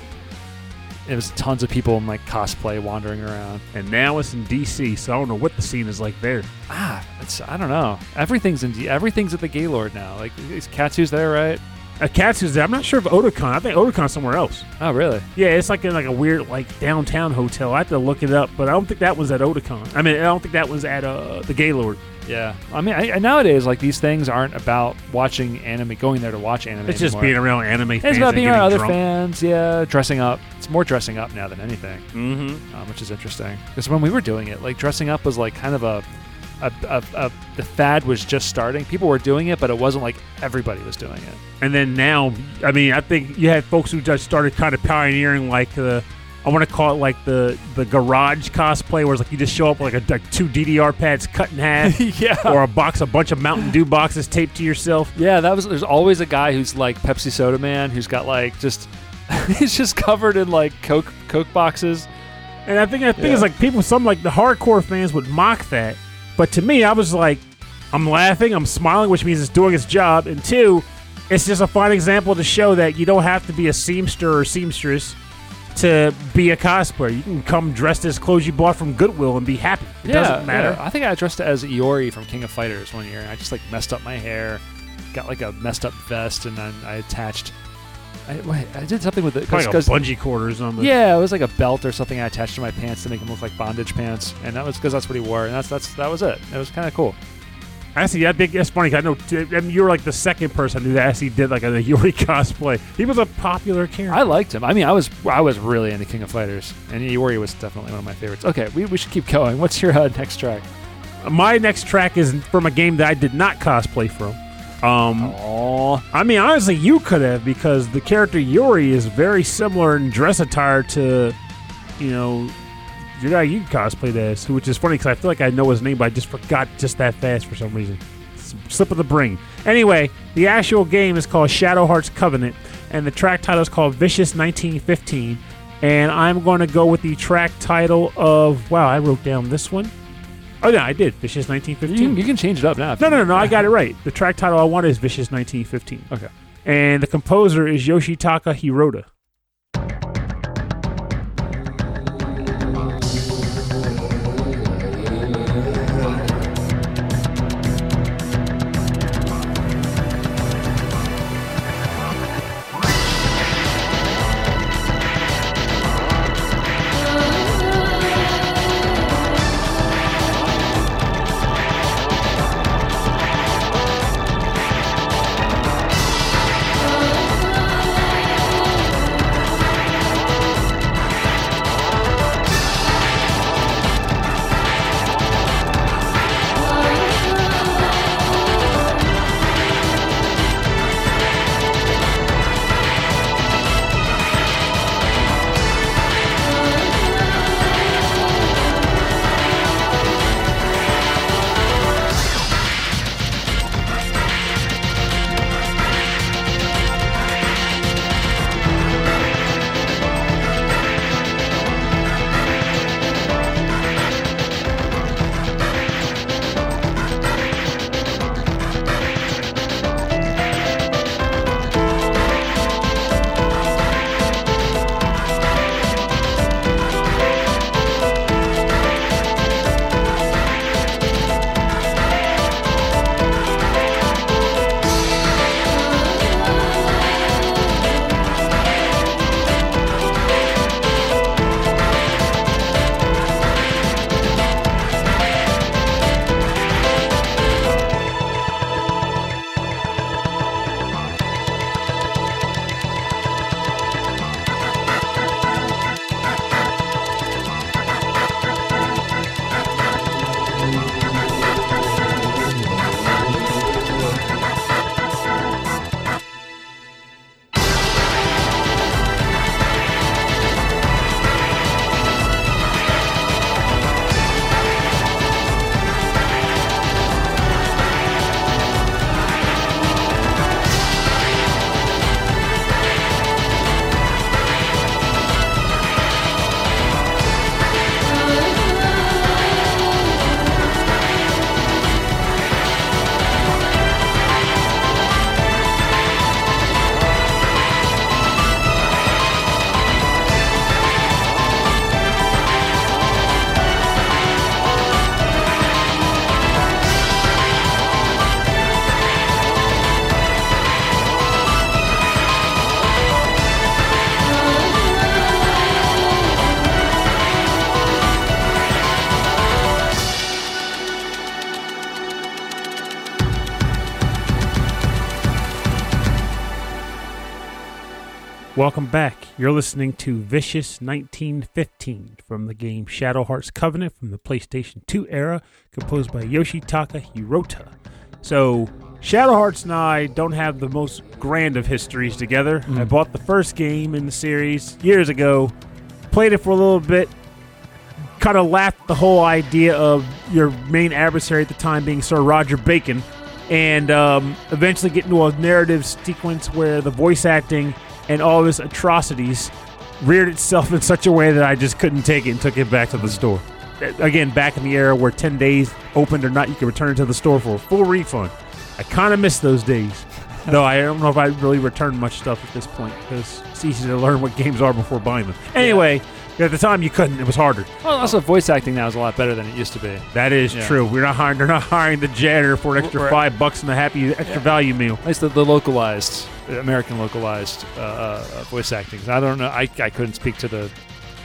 it was tons of people in like cosplay wandering around. And now it's in D.C., so I don't know what the scene is like there. Ah, it's I don't know. Everything's in everything's at the Gaylord now. Like is Katsu's there, right? A Katsu's there. I'm not sure if Otakon. I think Otakon's somewhere else. Oh, really? Yeah, it's like in like a weird like downtown hotel. I have to look it up, but I don't think that was at Otakon. I mean, I don't think that was at uh, the Gaylord. Yeah. I mean, I, nowadays like these things aren't about watching anime, going there to watch anime. It's just being around anime fans. It's about being around other drunk. fans. Yeah, dressing up. It's more dressing up now than anything. Mm-hmm. um, which is interesting. Because when we were doing it, like dressing up was like kind of a, a, a, a the fad was just starting. People were doing it, but it wasn't like everybody was doing it. And then now, I mean, I think you had folks who just started kind of pioneering like the, I want to call it like the the garage cosplay, where it's like you just show up with like a like two DDR pads cut in half, <laughs> yeah. or a box, a bunch of Mountain Dew boxes taped to yourself. yeah, that was. There's always a guy who's like Pepsi Soda Man, who's got like just, <laughs> he's just covered in like Coke Coke boxes. And I think I think Yeah. it's like people, some like the hardcore fans would mock that, but to me, I was like, I'm laughing, I'm smiling, which means it's doing its job. And two, it's just a fine example to show that you don't have to be a seamster or seamstress to be a cosplayer. You can come dressed as clothes you bought from Goodwill and be happy. It yeah, doesn't matter. yeah. I think I dressed as Iori from King of Fighters one year, and I just like messed up my hair, got like a messed up vest, and then I attached. I, wait, I did something with it Like a because bungee quarters on the. Yeah, it was like a belt or something I attached to my pants to make them look like bondage pants, and that was because that's what he wore, and that's that's that was it. It was kind of cool. Actually, I think that's funny. 'cause I know I mean, you were like the second person who actually did like a Yuri <laughs> cosplay. He was a popular character. I liked him. I mean, I was I was really into King of Fighters, and Iori was definitely one of my favorites. Okay, we, we should keep going. What's your uh, next track? My next track is from a game that I did not cosplay from. Um, I mean, honestly, you could have because the character Yuri is very similar in dress attire to, you know, the guy you cosplayed as, which is funny because I feel like I know his name, but I just forgot just that fast for some reason. Slip of the brain. Anyway, the actual game is called Shadow Hearts Covenant, and the track title is called Vicious 1915. And I'm going to go with the track title of, wow, I wrote down this one. Oh, no, I did. Vicious you 1915. can, you can change it up now. if No, you no, no, want. no. I got it right. The track title I want is Vicious 1915. Okay. And the composer is Yoshitaka Hirota. Welcome back. You're listening to Vicious 1915 from the game Shadow Hearts Covenant from the PlayStation 2 era, composed by Yoshitaka Hirota. So, Shadow Hearts and I don't have the most grand of histories together. I Mm. bought the first game in the series years ago, played it for a little bit, kind of laughed at the whole idea of your main adversary at the time being Sir Roger Bacon, and um, eventually get into a narrative sequence where the voice acting and all of his atrocities reared itself in such a way that I just couldn't take it and took it back to the store. Again, back in the era where 10 days opened or not, you could return it to the store for a full refund. I kind of miss those days. <laughs> Though I don't know if I really return much stuff at this point because it's easy to learn what games are before buying them. Anyway, at the time you couldn't; it was harder. Well, also voice acting now is a lot better than it used to be. That is Yeah. true. We're not hiring. They're not hiring the janitor for an extra Right. five bucks and a happy extra value meal. At least the, the localized, uh, American localized uh, uh, voice acting. I don't know. I, I couldn't speak to the.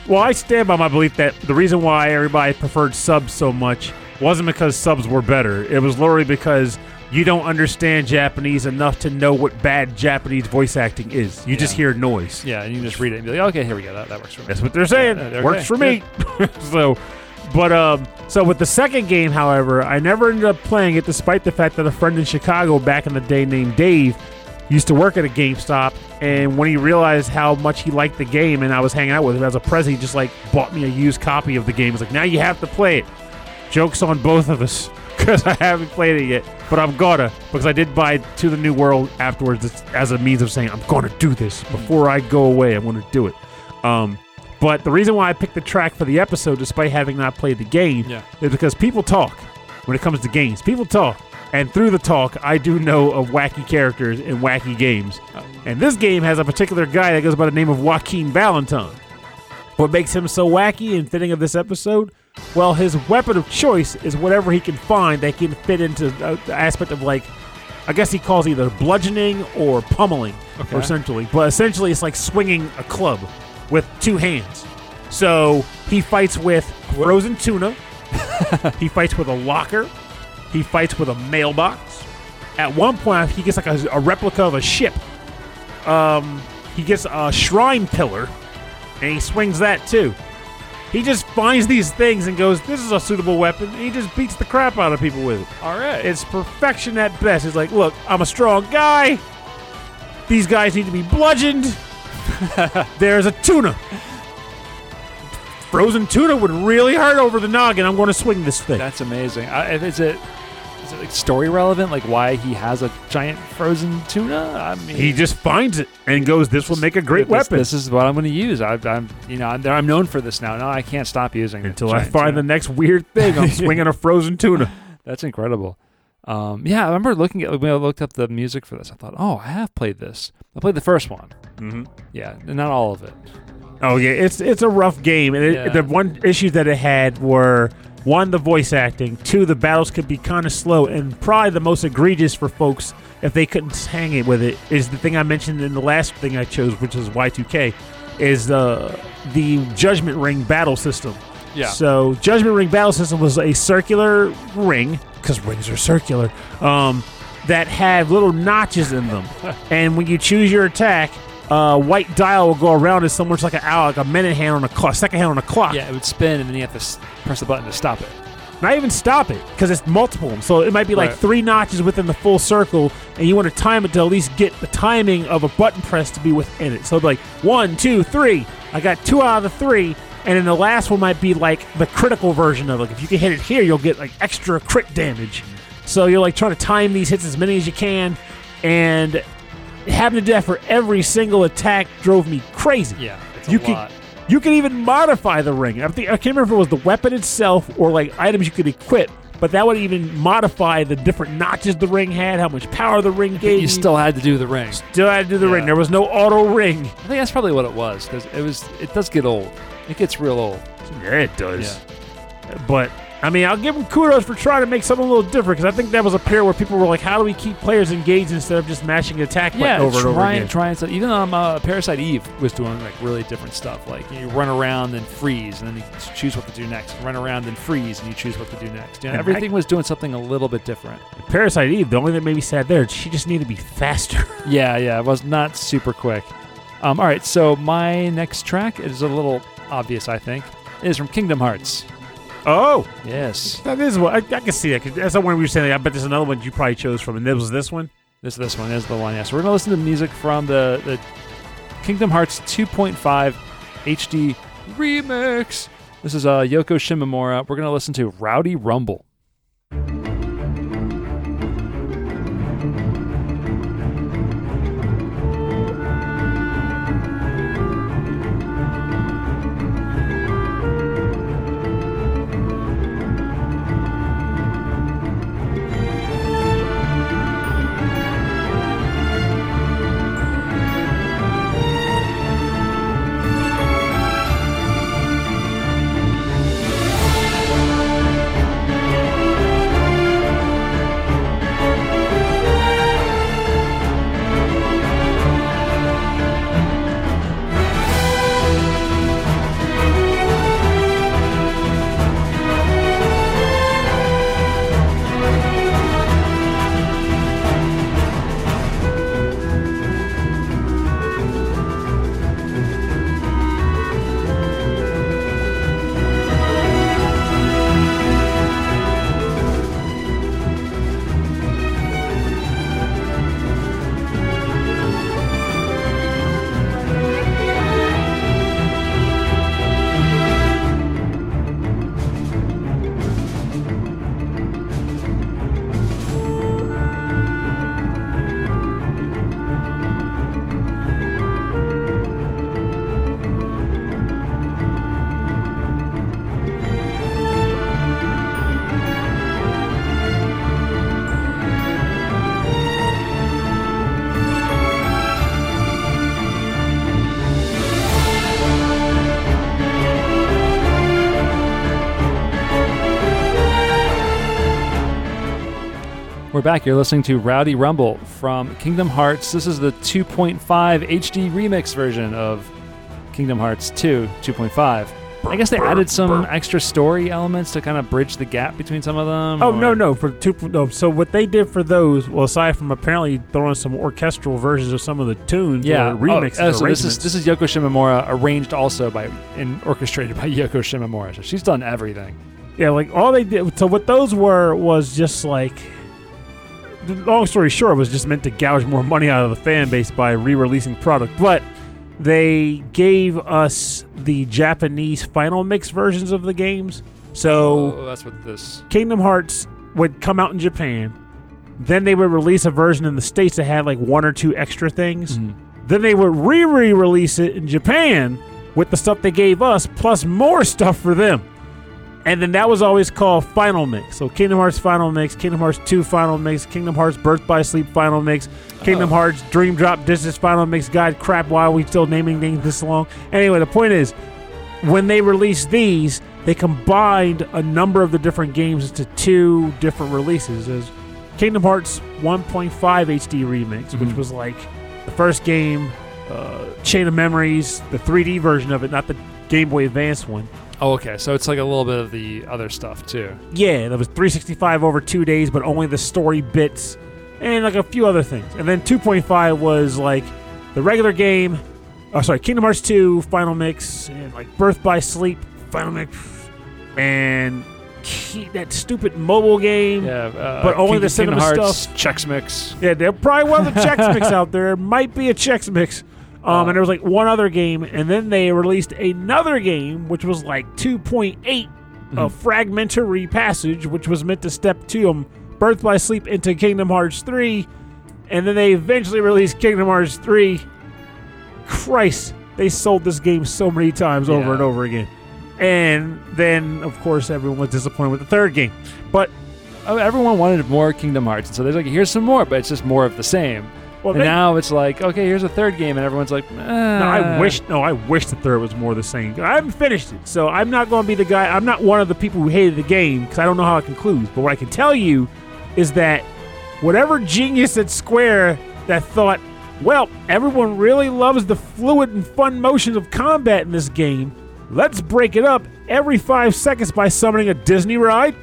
Well, I stand by my belief that the reason why everybody preferred subs so much wasn't because subs were better. It was literally because you don't understand Japanese enough to know what bad Japanese voice acting is. You just hear noise. Yeah, and you just read it and be like, okay, here we go. That, that works for me. That's what they're saying. Yeah, okay, Works for me. <laughs> so, but um, so with the second game, however, I never ended up playing it, despite the fact that a friend in Chicago back in the day named Dave used to work at a GameStop, and when he realized how much he liked the game, and I was hanging out with him as a present, he just like bought me a used copy of the game. He's like, now you have to play it. Jokes on both of us because I haven't played it yet, but I'm gonna because I did buy To the New World afterwards as- a means of saying I'm gonna do this before I go away. I'm gonna do it. Um, but the reason why I picked the track for the episode, despite having not played the game, Yeah. is because people talk when it comes to games. People talk, and through the talk, I do know of wacky characters in wacky games. Oh. And this game has a particular guy that goes by the name of Joachim Valentine. What makes him so wacky and fitting of this episode? Well, his weapon of choice is whatever he can find that can fit into uh, the aspect of like, I guess he calls either bludgeoning or pummeling, Okay. or essentially. But essentially, it's like swinging a club with two hands. So he fights with frozen tuna. <laughs> he fights with a locker. He fights with a mailbox. At one point, he gets like a, a replica of a ship. Um, he gets a shrine pillar, and he swings that too. He just finds these things and goes, "This is a suitable weapon." And he just beats the crap out of people with it. All right. It's perfection at best. He's like, look, I'm a strong guy. These guys need to be bludgeoned. <laughs> There's a tuna. Frozen tuna would really hurt over the noggin. I'm going to swing this thing. That's amazing. I, is it is it like story relevant? Like why he has a giant frozen tuna? I mean, He just finds it and goes, "This will make a great this, weapon." This is what I'm going to use. I, I'm you know I'm, I'm known for this now. No, I can't stop using it Until I find the next weird thing, I'm <laughs> swinging a frozen tuna. That's incredible. Um, yeah, I remember looking at when I looked up the music for this. I thought, oh, I have played this. I played the first one. Mm-hmm. Yeah, not all of it. Oh yeah, it's it's a rough game, and it, Yeah. the one issue that it had were one the voice acting, two the battles could be kind of slow, and probably the most egregious for folks if they couldn't hang it with it is the thing I mentioned in the last thing I chose, which is Y2K, is the the Judgment Ring battle system. Yeah. So Judgment Ring battle system was a circular ring because rings are circular. Um, that had little notches in them, <laughs> and when you choose your attack, uh, white dial will go around as somewhat like an hour, like a minute hand on a clock, second hand on a clock. Yeah, it would spin, and then you have to s- press the button to stop it. Not even stop it because it's multiple. So it might be like Right. three notches within the full circle, and you want to time it to at least get the timing of a button press to be within it. So it'd be like one, two, three. I got two out of the three, and then the last one might be like the critical version of it. Like if you can hit it here, you'll get like extra crit damage. So you're like trying to time these hits as many as you can, and having to that for every single attack drove me crazy. Yeah, it's a You can- lot. You can even modify the ring. I, think, I can't remember if it was the weapon itself or like items you could equip, but that would even modify the different notches the ring had, how much power the ring gave. You still had to do the ring. still had to do the Yeah. ring. There was no auto ring. I think that's probably what it was because it was. It does get old. It gets real old. Yeah, it does. But I mean, I'll give them kudos for trying to make something a little different because I think that was a period where people were like, "How do we keep players engaged instead of just mashing attack button Yeah, over and over again?" trying to. Even um, uh, Parasite Eve was doing like really different stuff. Like you run around and freeze, and then you choose what to do next. Run around and freeze, and you choose what to do next. You know, And everything was doing something a little bit different. Parasite Eve, the only thing that made me sad there, she just needed to be faster. <laughs> Yeah, yeah, it was not super quick. Um, all right, so my next track is a little obvious, I think. It is from Kingdom Hearts. Oh, Yes, that is what I, I can see that. That's the one we were saying. I bet there's another one you probably chose from, and it was this one. this this one is the one. Yes, we're gonna listen to music from the the Kingdom Hearts 2.5 HD remix. This is uh, Yoko Shimomura. We're gonna listen to Rowdy Rumble. We're back. You're listening to Rowdy Rumble from Kingdom Hearts. This is the 2.5 HD remix version of Kingdom Hearts 2 2.5. I guess they added some extra story elements to kind of bridge the gap between some of them. Oh no or- no for two no. So what they did for those, well, aside from apparently throwing some orchestral versions of some of the tunes, Yeah, or remixes, Oh, uh, so this is this is Yoko Shimomura, arranged also by and orchestrated by <laughs> Yoko Shimomura. So she's done everything. Yeah, like all they did. So what those were was just like. Long story short, it was just meant to gouge more money out of the fan base by re-releasing product, but they gave us the Japanese final mix versions of the games. So oh, that's what this. Kingdom Hearts would come out in Japan, then they would release a version in the states that had like one or two extra things. Mhm. Then they would re-re-release it in Japan with the stuff they gave us plus more stuff for them. And then that was always called Final Mix. So Kingdom Hearts Final Mix, Kingdom Hearts 2 Final Mix, Kingdom Hearts Birth by Sleep Final Mix, Kingdom Oh. Hearts Dream Drop Distance Final Mix. God crap, why are we still naming things this long? Anyway, the point is, when they released these, they combined a number of the different games into two different releases. There's Kingdom Hearts 1.5 HD Remix, which Mhm. was like the first game, uh, Chain of Memories, the 3D version of it, not the Game Boy Advance one. Oh, okay. So it's like a little bit of the other stuff too. Yeah, that was 365 over two days, but only the story bits and like a few other things. And then 2.5 was like the regular game. Oh, sorry, Kingdom Hearts 2 Final Mix and like Birth by Sleep Final Mix and that stupid mobile game. Yeah, uh, But only the Kingdom cinema Hearts stuff. Chex Mix. Yeah, there probably was a Chex Mix out there. There might be a Chex Mix. Um, and there was like one other game, and then they released another game, which was like 2.8 a fragmentary passage, which was meant to step to them Birth by Sleep into Kingdom Hearts 3, and then they eventually released Kingdom Hearts 3. Christ, they sold this game so many times over and over again. And then, of course, everyone was disappointed with the third game. But Oh, everyone wanted more Kingdom Hearts, and so there's like, here's some more, but it's just more of the same. Well, and they, now it's like, okay, here's a third game, and everyone's like, eh. no, I wish, no, I wish the third was more the same. I haven't finished it, so I'm not going to be the guy. I'm not one of the people who hated the game because I don't know how it concludes. But what I can tell you is that whatever genius at Square that thought, well, everyone really loves the fluid and fun motions of combat in this game. Let's break it up every five seconds by summoning a Disney ride.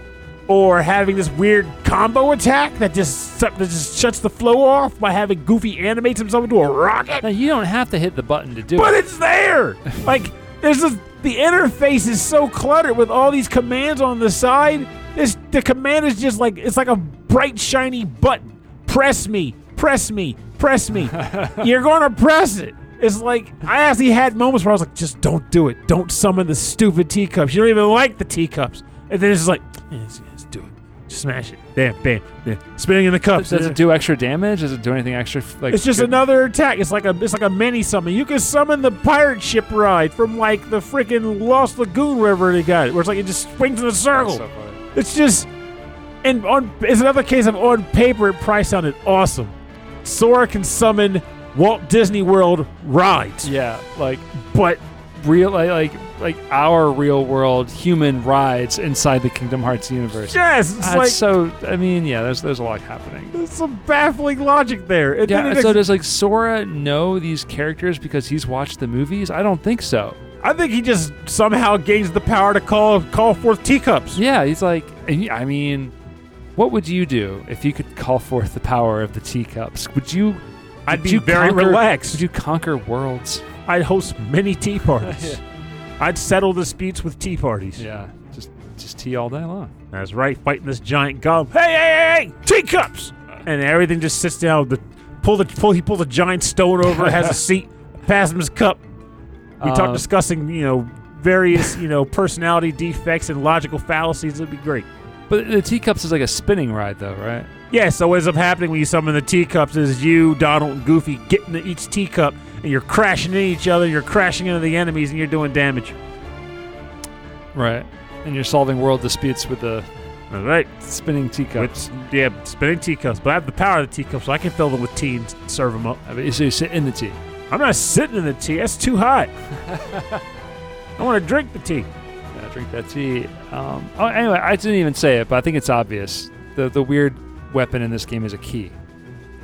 Or having this weird combo attack that just that just shuts the flow off by having Goofy animates himself into a rocket. Now, you don't have to hit the button to do But it. But it's there. <laughs> like there's a, the interface is so cluttered with all these commands on the side. This the command is just like it's like a bright shiny button. Press me, press me, press me. <laughs> You're gonna press it. It's like I actually had moments where I was like, just don't do it. Don't summon the stupid teacups. You don't even like the teacups. And then it's just like, eh, smash it. Bam, bam, bam. Spinning in the cups. Does it do extra damage? Does it do anything extra? Like It's just good- another attack. It's like a it's like a mini summon. You can summon the pirate ship ride from like the freaking Lost Lagoon wherever they got it, where it's like it just swings in a circle. So funny. It's just and on it's another case of on paper it probably sounded awesome. Sora can summon Walt Disney World rides, Yeah, like but real, like, like like our real world human rides inside the Kingdom Hearts universe. yes, it's That's like so. I mean, yeah, there's there's a lot happening. there's some baffling logic there. And Yeah, it so does like Sora know these characters because he's watched the movies? I don't think so. I think he just somehow gains the power to call call forth teacups. Yeah, he's like, I mean, what would you do if you could call forth the power of the teacups? Would you? I'd be you very conquer- relaxed. Would you conquer worlds? I'd host many tea parties. <laughs> I'd settle disputes with tea parties. Yeah, just just tea all day long. That's right, fighting this giant golem. Hey, hey, hey, hey, teacups! And everything just sits down. The pull the pull. He pulls a giant stone over. has a <laughs> seat. Pass him his cup. We talk Um, discussing you know various you know personality defects and logical fallacies. It'd be great. But the teacups is like a spinning ride, though, right? Yeah. So what ends up happening when you summon the teacups is you, Donald, and Goofy get into each teacup, and you're crashing into each other. You're crashing into the enemies, and you're doing damage. Right. And you're solving world disputes with the All right. spinning teacups. With, yeah, spinning teacups. But I have the power of the teacups, so I can fill them with tea and serve them up. I mean, so you sit in the tea. I'm not sitting in the tea. That's too hot. <laughs> I want to drink the tea. Drink that tea. Um, oh, anyway, I didn't even say it, but I think it's obvious. The the weird weapon in this game is a key.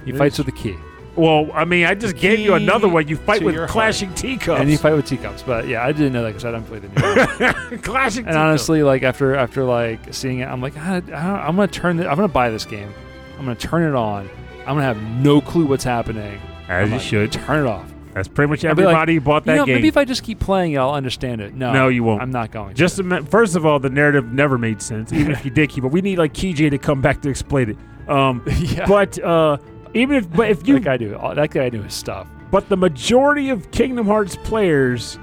He fights with a key, Well, I mean, I just gave you another one. You fight with clashing teacups. and you fight with teacups. But yeah, I didn't know that because I don't play the new. one. <laughs> clashing and honestly, like after after like seeing it, I'm like, I, I don't, I'm gonna turn. The, I'm gonna buy this game. I'm gonna turn it on. I'm gonna have no clue what's happening. as I'm you should. turn it off. That's pretty much like, everybody who bought that you know, game. maybe if I just keep playing it, I'll understand it. No, No, you won't. I'm not going. to. just a minute. First of all, the narrative never made sense, even if you did keep it. We need like KJ to come back to explain it. Um, <laughs> yeah. but uh, even if, but if you that guy knew. That guy knew his stuff. But the majority of Kingdom Hearts players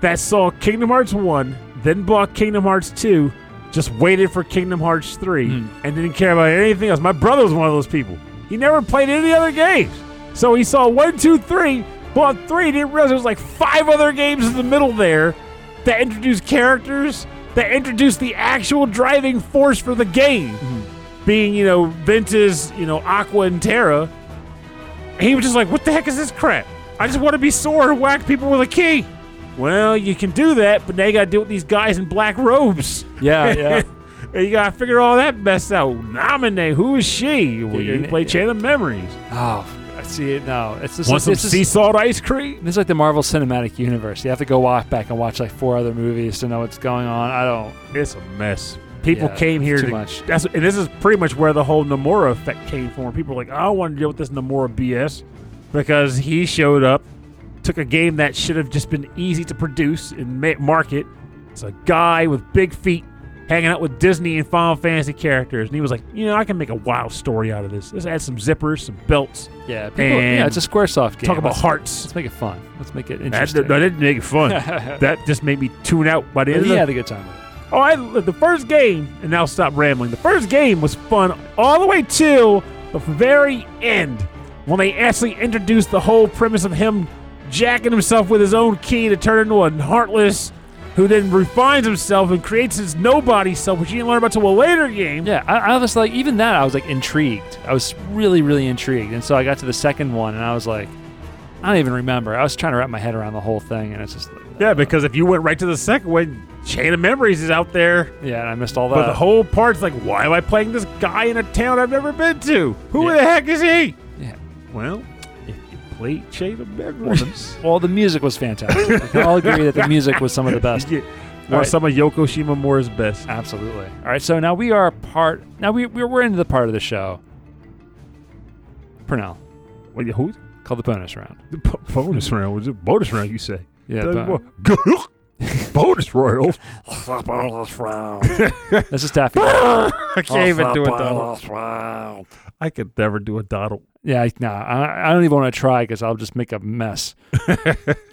that saw Kingdom Hearts 1, then bought Kingdom Hearts 2, just waited for Kingdom Hearts 3 Hmm. and didn't care about anything else. My brother was one of those people. He never played any other games. So he saw 1, 2, 3, bought 3, didn't realize there was like five other games in the middle there that introduced characters, that introduced the actual driving force for the game. Being, you know, Ventus, you know, Aqua and Terra. And he was just like, what the heck is this crap? I just want to be Sora and whack people with a key. Well, you can do that, but now you got to deal with these guys in black robes. <laughs> Yeah, yeah. <laughs> and you got to figure all that mess out. Namine, who is she? Well, you play. Chain of Memories. oh, I see it now. It's just Want like, some it's just- sea salt ice cream? This is like the Marvel Cinematic Universe. You have to go walk back and watch like four other movies to know what's going on. I don't. It's a mess. People Yeah, came here too to. much. That's and this is pretty much where the whole Nomura effect came from. People were like, I don't want to deal with this Nomura BS because he showed up, took a game that should have just been easy to produce and market. It's a guy with big feet hanging out with Disney and Final Fantasy characters, and he was like, you know, I can make a wild story out of this. Let's add some zippers, some belts, Yeah, people, yeah. It's a SquareSoft game. talk about let's, hearts. Let's make it fun. Let's make it interesting. that didn't make it fun. <laughs> that just made me tune out by the end But of he the had a good time. Oh, I, the first game, and now stop rambling. The first game was fun all the way till the very end when they actually introduced the whole premise of him jacking himself with his own key to turn into a heartless who then refines himself and creates his nobody self, which you didn't learn about till a later game. Yeah, I, I was like, even that, I was like intrigued. I was really, really intrigued. And so I got to the second one, and I was like, I don't even remember. I was trying to wrap my head around the whole thing, and it's just, like, Yeah, because if you went right to the second one, Chain of Memories is out there. yeah, and I missed all that. But the whole part's like, why am I playing this guy in a town I've never been to? Who Yeah. the heck is he? Yeah. Well, if you Chain of well, the, <laughs> well, the music was fantastic. We can all agree that the music was some of the <laughs> best. Yeah. Want right. some of Yoko Shimomura's best. Absolutely. All right, so now we are part. Now we we're, we're into the part of the show. Pernell Wait, who? called the bonus round. The bo- bonus round. Was it bonus round? You say? Yeah, Tell you bon- bonus round. this is Taffy. <laughs> I can't even do a Donald. I could never do a Donald. Yeah, I- nah, I, I don't even want to try because I'll just make a mess <laughs>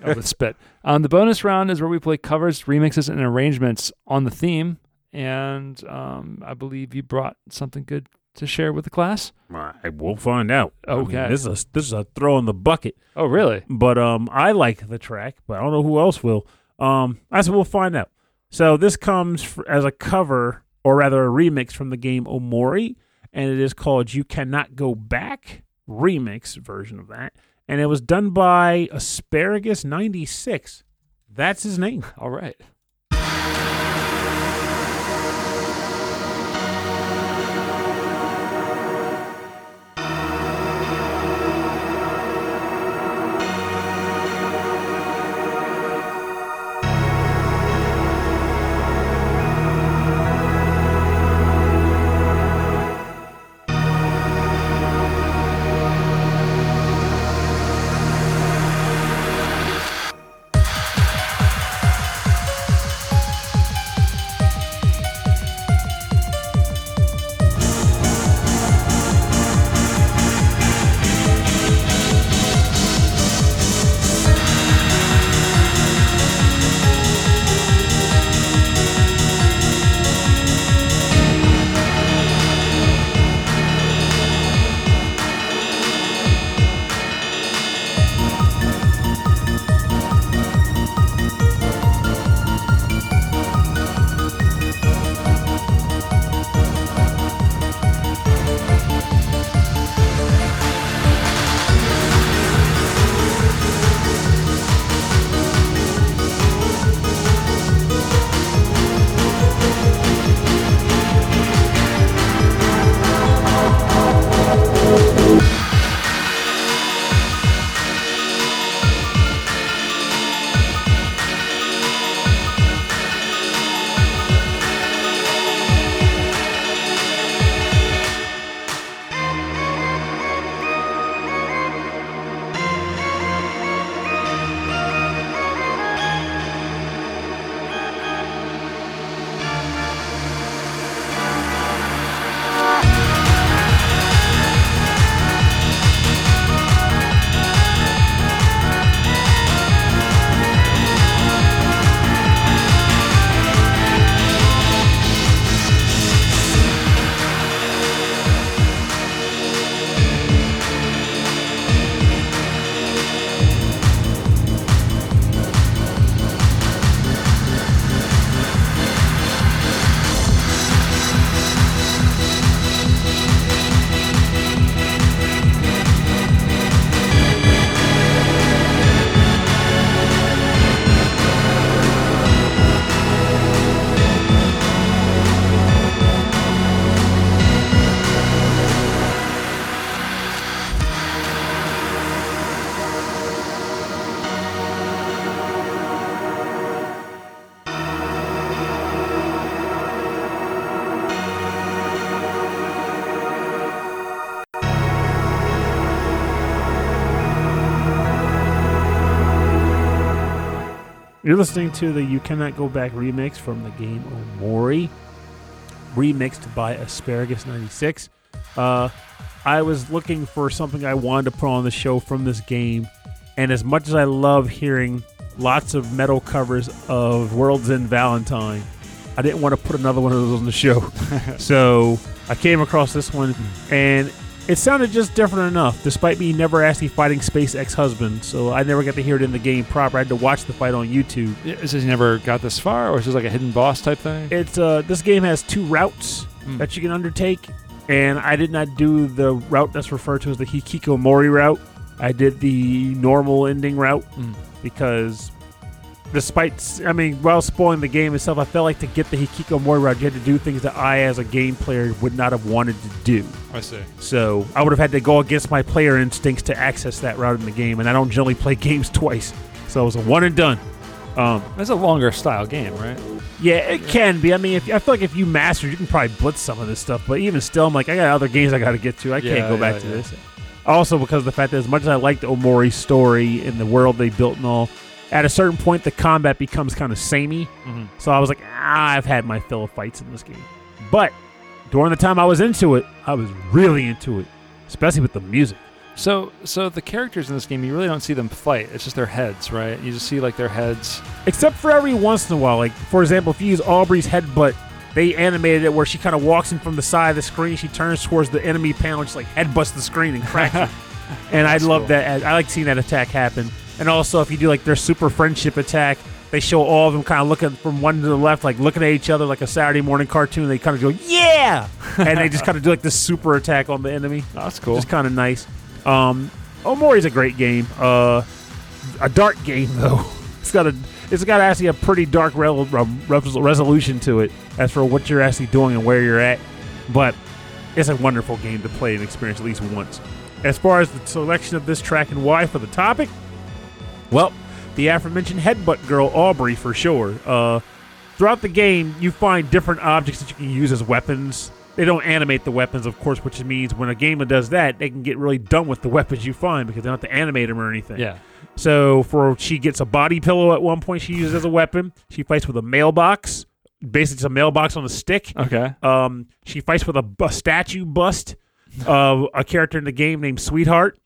with spit. Um, the bonus round is where we play covers, remixes, and arrangements on the theme. And um, I believe you brought something good to share with the class. I will find out. I mean, Okay. this is a, this is a throw in the bucket. Oh, really? but um, I like the track, but I don't know who else will. Um, I said we'll find out. So this comes f- as a cover, or rather a remix from the game Omori, and it is called "You Cannot Go Back" remix version of that, and it was done by Asparagus ninety six. That's his name. All right. You're listening to the You Cannot Go Back remix from the game Omori, remixed by Asparagus96. Uh, I was looking for something I wanted to put on the show from this game, and as much as I love hearing lots of metal covers of World's End Valentine, I didn't want to put another one of those on the show. <laughs> so I came across this one, and it sounded just different enough, despite me never actually fighting Space Ex Husband. So I never got to hear it in the game proper. I had to watch the fight on YouTube. Is this never got this far, or is this like a hidden boss type thing? It's uh, this game has two routes Hmm. that you can undertake, and I did not do the route that's referred to as the Hikikomori route. I did the normal ending route Mm. because, despite I mean, while spoiling the game itself, I felt like to get the Hikikomori route, you had to do things that I, as a game player, would not have wanted to do. I see. So I would have had to go against my player instincts to access that route in the game, and I don't generally play <laughs> games twice. So it was a one and done. Um, That's a longer style game, right? yeah, it can be. I mean, if I feel like if you master, you can probably blitz some of this stuff. But even still, I'm like, I got other games I got to get to. I Yeah, can't go back yeah, to this. Also, because of the fact that as much as I liked Omori's story and the world they built and all, at a certain point the combat becomes kind of samey. Mm-hmm. So I was like, ah, I've had my fill of fights in this game. But during the time I was into it, I was really into it, especially with the music. So, so the characters in this game, you really don't see them fight. It's just their heads, right? You just see like their heads. Except for every once in a while, like for example, if you use Aubrey's headbutt, they animated it where she kind of walks in from the side of the screen, she turns towards the enemy panel, and just like headbutts the screen and cracks it. <laughs> And I love cool. that. I like seeing that attack happen. And also, if you do like their super friendship attack, they show all of them kind of looking from one to the left, like looking at each other like a Saturday morning cartoon. They kind of go, yeah! and they just kind of do like this super attack on the enemy. Oh, that's cool. Just kind of nice. Um, Omori's a great game. Uh, a dark game though. <laughs> It's got a it's got actually a pretty dark um, res- resolution to it as for what you're actually doing and where you're at. But it's a wonderful game to play and experience at least once. As far as the selection of this track and why for the topic, well, the aforementioned headbutt girl Aubrey for sure. Uh, throughout the game, you find different objects that you can use as weapons. They don't animate the weapons, of course, which means when a gamer does that, they can get really dumb with the weapons you find because they don't have to animate them or anything. yeah. So for she gets a body pillow at one point she uses as a weapon. She fights with a mailbox, basically it's a mailbox on a stick. Okay. Um, she fights with a, bu- statue bust of a character in the game named Sweetheart,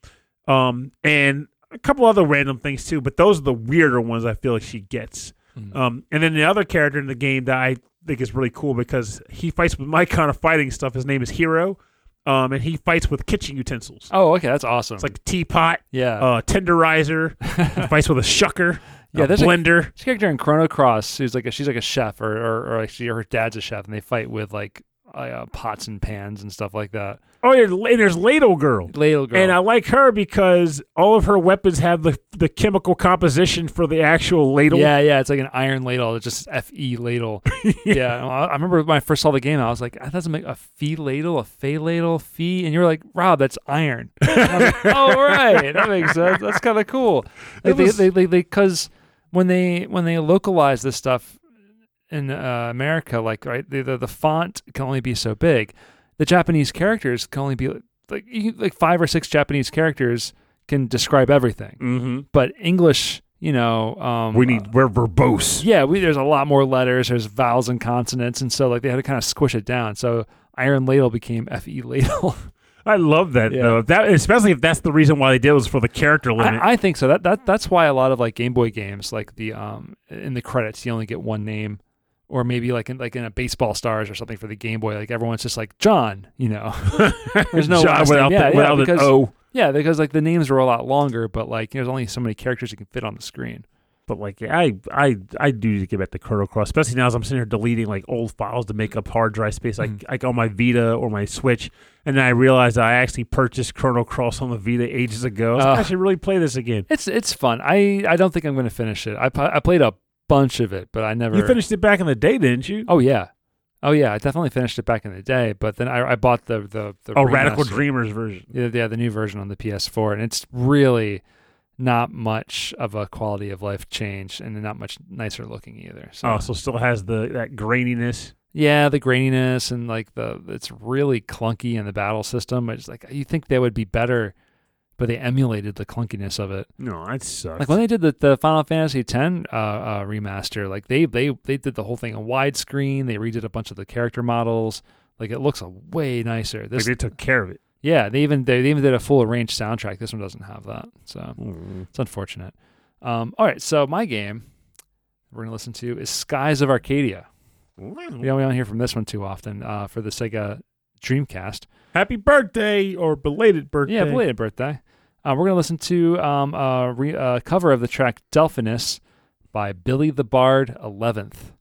um, and a couple other random things too. But those are the weirder ones I feel like she gets. Mhm. Um, and then the other character in the game that I think is really cool because he fights with <laughs> my kind of fighting stuff. His name is Hero, um, and he fights with kitchen utensils. Oh, okay. That's awesome. It's like a teapot, yeah. uh, tenderizer. he <laughs> fights with a shucker, Yeah, a there's a- blender. This character in Chrono Cross, who's like a, she's like a chef, or or, or like she, her dad's a chef, and they fight with like uh, pots and pans and stuff like that. oh, yeah, and there's Ladle Girl. Ladle girl. And I like her because all of her weapons have the the chemical composition for the actual ladle. yeah, yeah, it's like an iron ladle. It's just F E ladle. <laughs> yeah, well, I I remember when I first saw the game, I was like, that doesn't make a fee ladle, a fey ladle, fee, and you're like, Rob, that's iron. <laughs> Like, oh right, that makes sense. That's kind of cool. Like, was- they, they, they, because when they when they localize this stuff in uh, America, like right, the, the the font can only be so big. The Japanese characters can only be like you, like five or six Japanese characters can describe everything, Mm-hmm. but English, you know, um, We need we're verbose. yeah, we there's a lot more letters. There's vowels and consonants, and so like they had to kind of squish it down. So iron ladle became fe ladle. <laughs> I love that Yeah. though. If that especially if that's the reason why they did it was for the character limit. I, I think so. That that that's why a lot of like Game Boy games, like the um in the credits, you only get one name, or maybe like in like in a baseball stars or something for the Game Boy, like everyone's just like John. You know, <laughs> there's no John without. Yeah, the, yeah, because, an O. yeah, because like the names were a lot longer, but like there's only so many characters you can fit on the screen. But like I I I do need to get back to Chrono Cross, especially now as I'm sitting here deleting like old files to make up hard drive space, like Mhm. like on my Vita or my Switch. And then I realized I actually purchased Chrono Cross on the Vita ages ago. I was like, I should really play this again. It's it's fun. I I don't think I'm going to finish it. I I played a bunch of it, but I never. You finished it back in the day, didn't you? Oh yeah, oh yeah. I definitely finished it back in the day, but then I, I bought the the the Oh, Radical. Dreamers version. Yeah, yeah, the new version on the PS4, and it's really not much of a quality of life change, and not much nicer looking either. So, Oh, so still has the that graininess. yeah, the graininess and like the it's really clunky in the battle system. It's like you think they would be better, but they emulated the clunkiness of it. No, that sucks. Like when they did the, the Final Fantasy X uh, uh, remaster, like they they they did the whole thing in widescreen. They redid a bunch of the character models. Like it looks a way nicer. Like, This, they took care of it. yeah, they even they, they even did a full arranged soundtrack. This one doesn't have that, so Mm. it's unfortunate. Um, all right, so my game we're gonna listen to is Skies of Arcadia. We don't, we don't hear from this one too often uh, for the Sega Dreamcast. Happy birthday or belated birthday. Yeah, belated birthday. Uh, we're going to listen to um, a, re- a cover of the track Delphinus by Billy the Bard 11th.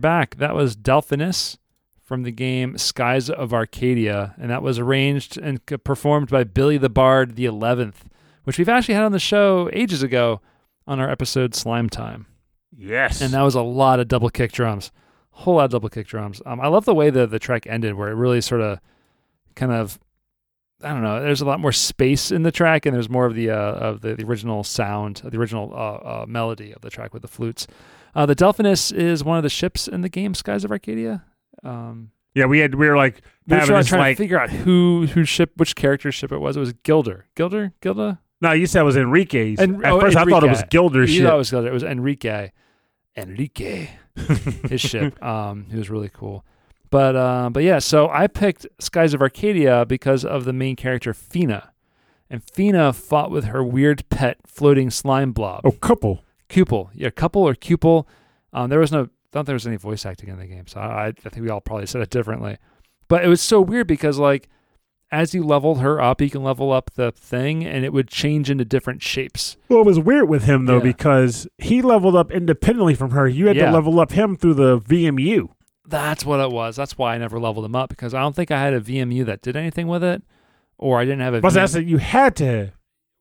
Back. That was Delphinus from the game Skies of Arcadia, and that was arranged and performed by Billy the Bard the 11th, which we've actually had on the show ages ago on our episode Slime Time. Yes. And that was a lot of double kick drums, whole lot of double kick drums. Um, I love the way the the track ended, where it really sort of, kind of, I don't know. There's a lot more space in the track, and there's more of the uh, of the, the original sound, the original uh, uh, melody of the track with the flutes. Uh, the Delphinus is one of the ships in the game Skies of Arcadia. Um, yeah, we had we were like we were trying, trying like to figure out who whose ship, which character ship it was. It was Gilder, Gilder, Gilda. no, you said it was Enrique's. En- At oh, first, I thought it was Enrique. Gilder's thought it was Gilder. It was Enrique. Enrique. <laughs> his ship. Um, he was really cool. But uh, but yeah, so I picked Skies of Arcadia because of the main character Fina, and Fina fought with her weird pet floating slime blob. oh, couple. Cupel, yeah, couple or cupel. Um, there was no, I don't think there was any voice acting in the game, so I, I think we all probably said it differently. But it was so weird because like, as you leveled her up, you can level up the thing, and it would change into different shapes. Well, it was weird with him though Yeah. because he leveled up independently from her. You had Yeah. to level up him through the VMU. That's what it was. That's why I never leveled him up because I don't think I had a VMU that did anything with it, or I didn't have a. But VM that's it. You had to.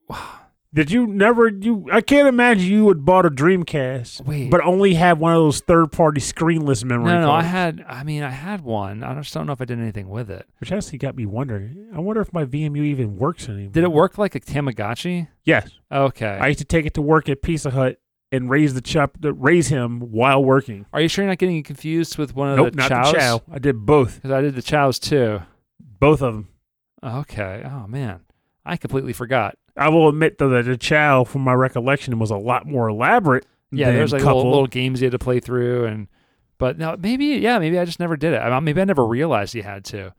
<sighs> Did you never? You I can't imagine you would bought a Dreamcast, Wait. but only have one of those third-party screenless memory no, no, I had. I mean, I had one. I just don't know if I did anything with it. Which actually got me wondering. I wonder if my VMU even works anymore. Did it work like a Tamagotchi? Yes. Okay. I used to take it to work at Pizza Hut and raise the chop, raise him while working. Are you sure you're not getting confused with one of nope, the not chows? the Chao. I did both, Because I did the chows too. both of them. Okay. Oh man, I completely forgot. I will admit though that the Chao, from my recollection, was a lot more elaborate. Yeah, there's like couple. little, little games you had to play through, and but no, maybe yeah, maybe I just never did it. I maybe I never realized you had to.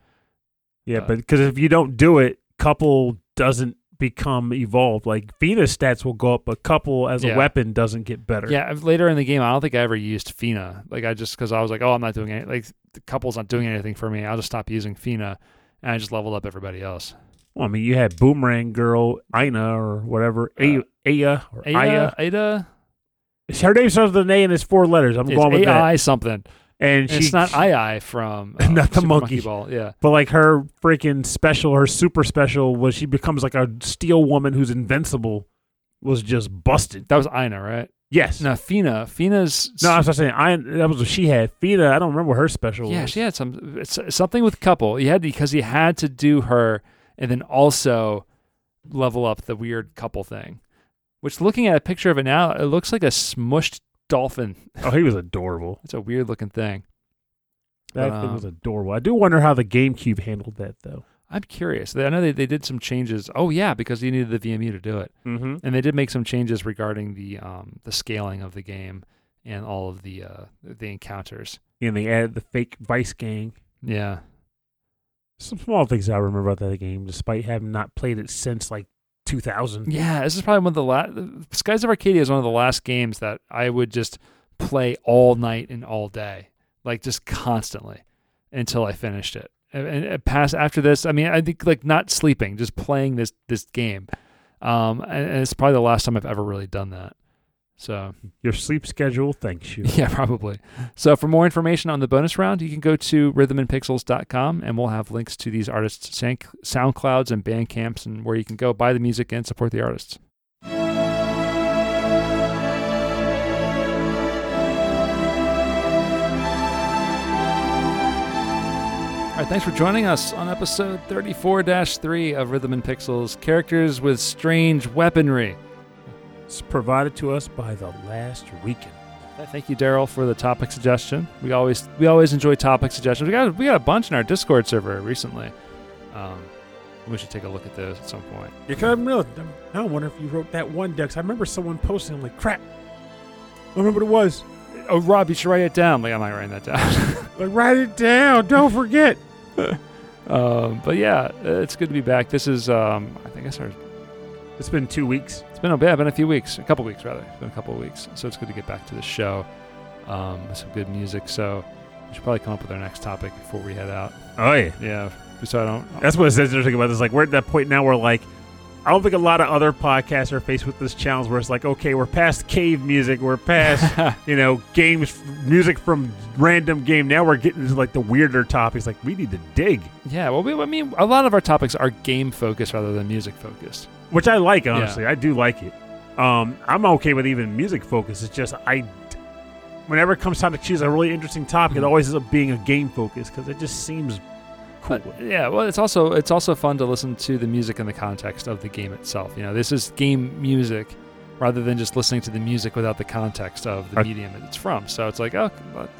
Yeah, Uh, but because if you don't do it, couple doesn't become evolved. Like Fina's stats will go up, but couple as Yeah. a weapon doesn't get better. Yeah, later in the game, I don't think I ever used Fina. Like I just because I was like, oh, I'm not doing any like the couple's not doing anything for me. I'll just stop using Fina, and I just leveled up everybody else. Well, I mean, you had Boomerang Girl, Ina, or whatever, Uh, Aya, or Ada, Aya. Ada, Her name starts with an A and it's four letters. I'm it's going with that. Something. And And she, it's not II from <laughs> uh, Not the Super monkey. Ball. Yeah, But like her freaking special, her super special was she becomes like a steel woman who's invincible. Was just busted. that was Ina, right? Yes. No, Fina. Fina's No, I was saying I. That was what she had. Fina, I don't remember what her special. Yeah, was. she had some it's something with couple. He had because he had to do her and then also level up the weird couple thing. Which looking at a picture of it now, it looks like a smushed dolphin. <laughs> Oh, he was adorable. It's a weird looking thing. That thing um, was adorable. I do wonder how the GameCube handled that though. I'm curious. I know they, they did some changes. Oh yeah, because you needed the VMU to do it. Mm-hmm. And they did make some changes regarding the um the scaling of the game and all of the uh the encounters. And they added the fake Vyse gang. Yeah. Some small things I remember about that game, despite having not played it since like 2000. Yeah, this is probably one of the last. Skies of Arcadia is one of the last games that I would just play all night and all day, like just constantly, until I finished it. And, and past after this, I mean, I think like not sleeping, just playing this this game. Um, and, and it's probably the last time I've ever really done that. So Your sleep schedule thanks you. <laughs> yeah, probably. So for more information on the bonus round, you can go to rhythmandpixels.com and we'll have links to these artists' sound- SoundClouds and Bandcamps and where you can go buy the music and support the artists. All right, thanks for joining us on episode 34 3 of Rhythm and Pixels Characters with Strange Weaponry. It's provided to us by the last weekend. Thank you, Daryl, for the topic suggestion. We always we always enjoy topic suggestions. We got we got a bunch in our Discord server recently. Um, we should take a look at those at some point. Yeah, 'cause I'm real. I don't wonder if you wrote that one, Dex. I remember someone posting. I'm like, crap. I remember what it was. Oh, Rob, you should write it down. Like, I'm not writing that down. <laughs> Like, write it down. Don't forget. <laughs> um, but yeah, it's good to be back. This is um, I think I started. It's been two weeks. It's been a bit, been a few weeks, a couple weeks rather. It's been a couple of weeks, so it's good to get back to the show um, with some good music. So we should probably come up with our next topic before we head out. Oh yeah. Yeah, so I don't. That's what it's interesting about this. Like, we're at that point now where like I don't think a lot of other podcasts are faced with this challenge where it's like, okay, we're past cave music, we're past <laughs> you know games, music from random game. Now we're getting into like the weirder topics. Like we need to dig, yeah, well, we, I mean, a lot of our topics are game focused rather than music focused. which I like. Honestly, I do like it. Um, I'm okay with even music focus. It's just I, whenever it comes time to choose a really interesting topic, it Mhm. always ends up being a game focus because it just seems cool. But, yeah, well, it's also it's also fun to listen to the music in the context of the game itself. You know, this is game music rather than just listening to the music without the context of the medium it's from. So it's like, oh,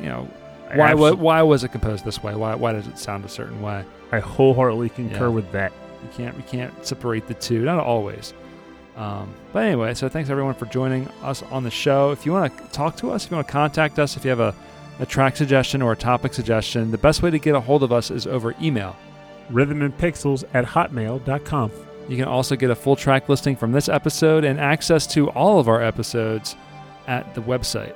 you know, why wa- Abso- why was it composed this way? Why why does it sound a certain way? I wholeheartedly concur Yeah. with that. You can't we can't separate the two, not always. Um, but anyway, so thanks everyone for joining us on the show. If you want to talk to us, if you want to contact us, if you have a, a track suggestion or a topic suggestion, the best way to get a hold of us is over email. Rhythmandpixels at hotmail.com. You can also get a full track listing from this episode and access to all of our episodes at the website.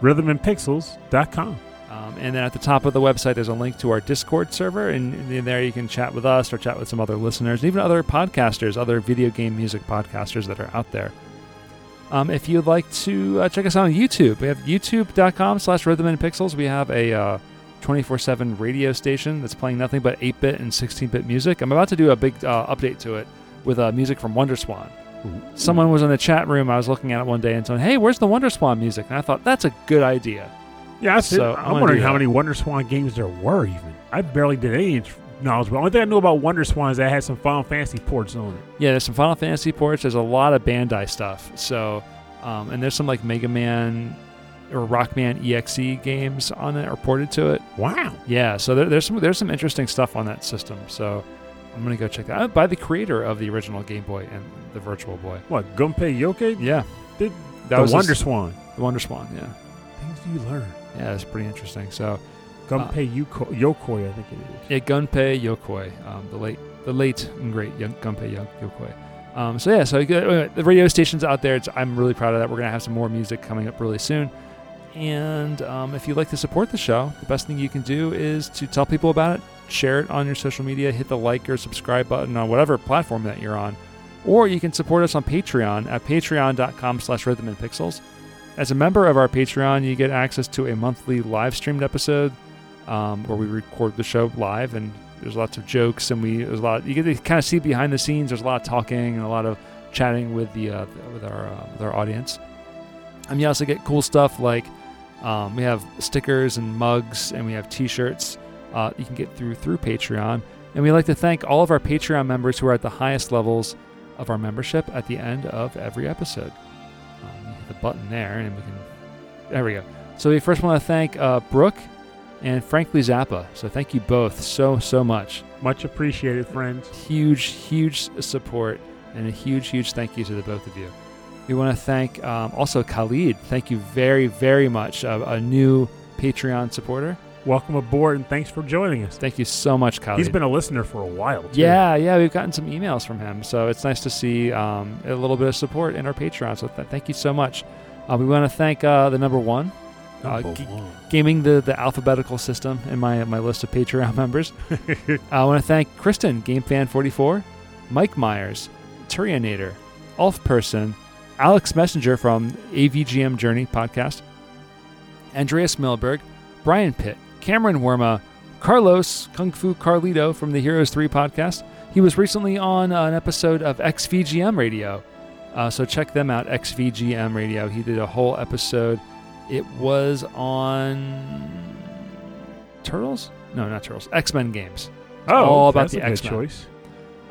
Rhythmandpixels.com. Um, and then at the top of the website, there's a link to our Discord server, and in there you can chat with us or chat with some other listeners, and even other podcasters, other video game music podcasters that are out there. Um, if you'd like to uh, check us out on YouTube, we have youtube.com slash rhythm and pixels. We have a uh, 24-7 radio station that's playing nothing but 8-bit and 16-bit music. I'm about to do a big uh, update to it with uh, music from WonderSwan. Someone was in the chat room. I was looking at it one day and saying, "Hey, where's the WonderSwan music?" And I thought that's a good idea. Yeah, So, it. I I'm wondering how many Wonder Swan games there were even. I barely did any knowledge. But only thing I knew about Wonder Swan is that it had some Final Fantasy ports on it. Yeah, there's some Final Fantasy ports. There's a lot of Bandai stuff. So, um, and there's some like Mega Man or Rockman EXE games on it or ported to it. Wow. Yeah, so there, there's some there's some interesting stuff on that system. So I'm gonna go check that out by the creator of the original Game Boy and the Virtual Boy. What, Gunpei Yoke? Yeah, Did- that the was Wonder Swan. the Wonder Swan. Yeah, Things do you learn. yeah, it's pretty interesting. So Gunpei Yuko- Yokoi, I think it is. yeah, Gunpei Yokoi, um, the late the late and great young Gunpei Yokoi. Um, so yeah, so uh, the radio stations out there. It's, I'm really proud of that. We're gonna have some more music coming up really soon. And um, if you'd like to support the show, the best thing you can do is to tell people about it, share it on your social media, hit the like or subscribe button on whatever platform that you're on, or you can support us on Patreon at patreon.com/slash rhythm and pixels. As a member of our Patreon, you get access to a monthly live streamed episode um, where we record the show live, and there's lots of jokes, and we there's a lot. You get to kind of see behind the scenes. There's a lot of talking and a lot of chatting with the uh, with our uh, with our audience. And you also get cool stuff like um, we have stickers and mugs, and we have T-shirts. Uh, you can get through through Patreon, and we like to thank all of our Patreon members who are at the highest levels of our membership at the end of every episode. Um, hit the button there, and we can. There we go. So we first want to thank uh, Brooke and frankly Zappa. So thank you both so so much. Much appreciated, friends. Huge huge support and a huge huge thank you to the both of you. We want to thank um, also Khalid. Thank you very very much. Uh, a new Patreon supporter. Welcome aboard and thanks for joining us. Thank you so much, Khalid. He's been a listener for a while. Too. Yeah, yeah, we've gotten some emails from him, so it's nice to see um, a little bit of support in our Patreon. So th- thank you so much. Uh, we want to thank uh, the number one, uh, G- gaming the, the alphabetical system in my my list of Patreon <laughs> members. <laughs> I want to thank Kristen, GameFan44, Mike Myers, Turianator, Ulf Person, Alex Messenger from AVGM Journey podcast, Andreas Milberg, Brian Pitt, Cameron Worma, Carlos Kung Fu Carlito from the Heroes 3 podcast. He was recently on an episode of XVGM Radio. Uh, so check them out, XVGM Radio. He did a whole episode. It was on Turtles? No, not Turtles. X Men games. Oh, all about that's the X-Men. choice.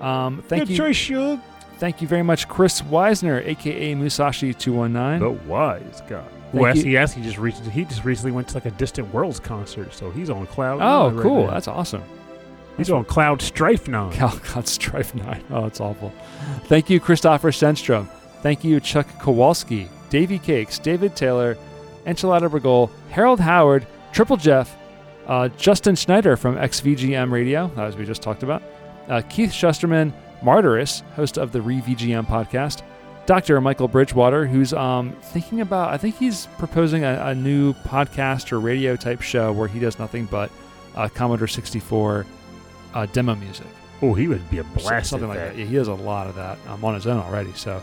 Um, thank good you, choice, Shug. thank you very much, Chris Weisner, aka Musashi two one nine. The wise guy. Well, you. he asked. He just recently, he just recently went to like a Distant Worlds concert, so he's on cloud. Oh, right cool! now. That's awesome. he's on cloud strife now. Cal God Strife 9. Oh, it's awful. Thank you, Christopher Senstrom. Thank you, Chuck Kowalski, Davey Cakes, David Taylor, Enchilada Bergol, Harold Howard, Triple Jeff, uh, Justin Schneider from XVGM Radio, as we just talked about, uh, Keith Shusterman, Martyrus, host of the ReVGM podcast, Dr. Michael Bridgewater, who's um, thinking about, I think he's proposing a, a new podcast or radio type show where he does nothing but uh, Commodore 64 uh, demo music. Oh, he would be a blast. something like that. that. Yeah, he does a lot of that um, on his own already. So,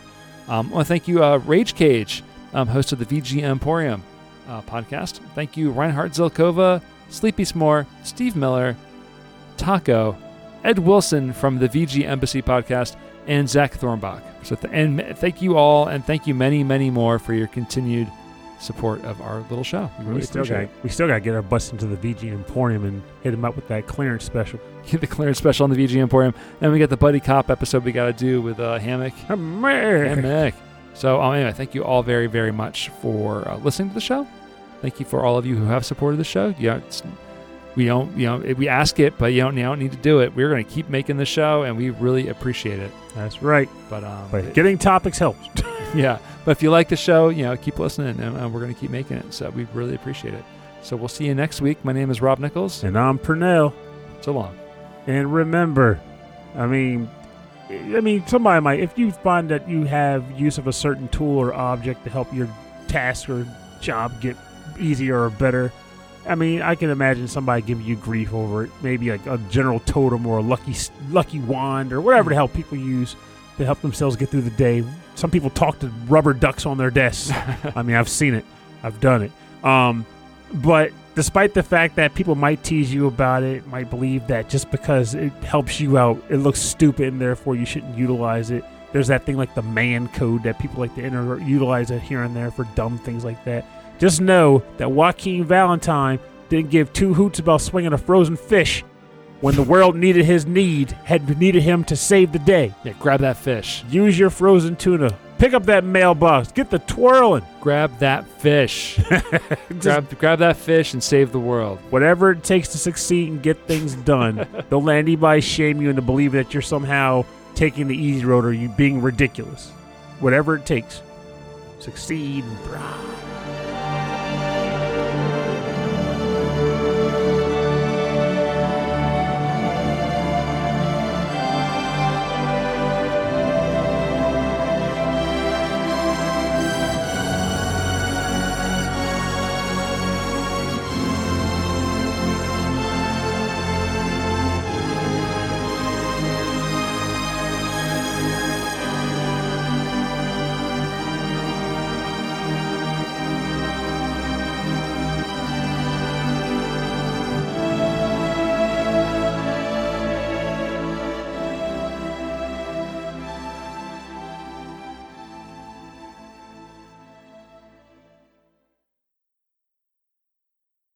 um, I want to thank you, uh, Rage Cage, um, host of the VG Emporium uh, podcast. Thank you, Reinhard Zilkova, Sleepy S'more, Steve Miller, Taco, Ed Wilson from the VG Embassy podcast, and Zach Thornbach. So, th- and thank you all, and thank you many, many more for your continued support of our little show. We really we still got we still got to get our butts into the VG Emporium and hit him up with that clearance special. <laughs> it. the clearance special on the VG Emporium, and we got the Buddy Cop episode we got to do with uh, Hammock. And Mick. So um, anyway, thank you all very, very much for uh, listening to the show. Thank you for all of you who have supported the show. Yeah, it's, we don't, you know, we ask it, but you don't, you don't need to do it. We're going to keep making the show, and we really appreciate it. That's right. But um, But getting topics helps. <laughs> yeah, but if you like the show, you know, keep listening, and uh, we're going to keep making it. So we really appreciate it. So we'll see you next week. My name is Rob Nichols. and I'm Pernell. So long. And remember, I mean, I mean, somebody might, if you find that you have use of a certain tool or object to help your task or job get easier or better, I mean, I can imagine somebody giving you grief over it. Maybe like a general totem or a lucky lucky wand or whatever the hell people use to help themselves get through the day. Some people talk to rubber ducks on their desks. <laughs> I mean, I've seen it. I've done it. Um, but despite the fact that people might tease you about it, might believe that just because it helps you out, it looks stupid and therefore you shouldn't utilize it. There's that thing like the man code that people like to utilize it here and there for dumb things like that. Just know that Joachim Valentine didn't give two hoots about swinging a frozen fish when the world needed his need, had needed him to save the day. Yeah, grab that fish. Use your frozen tuna. Pick up that mailbox. Get the twirling. Grab that fish. <laughs> grab, grab that fish and save the world. whatever it takes to succeed and get things done. <laughs> Don't let anybody shame you into believing that you're somehow taking the easy road or you being ridiculous. Whatever it takes. Succeed and thrive.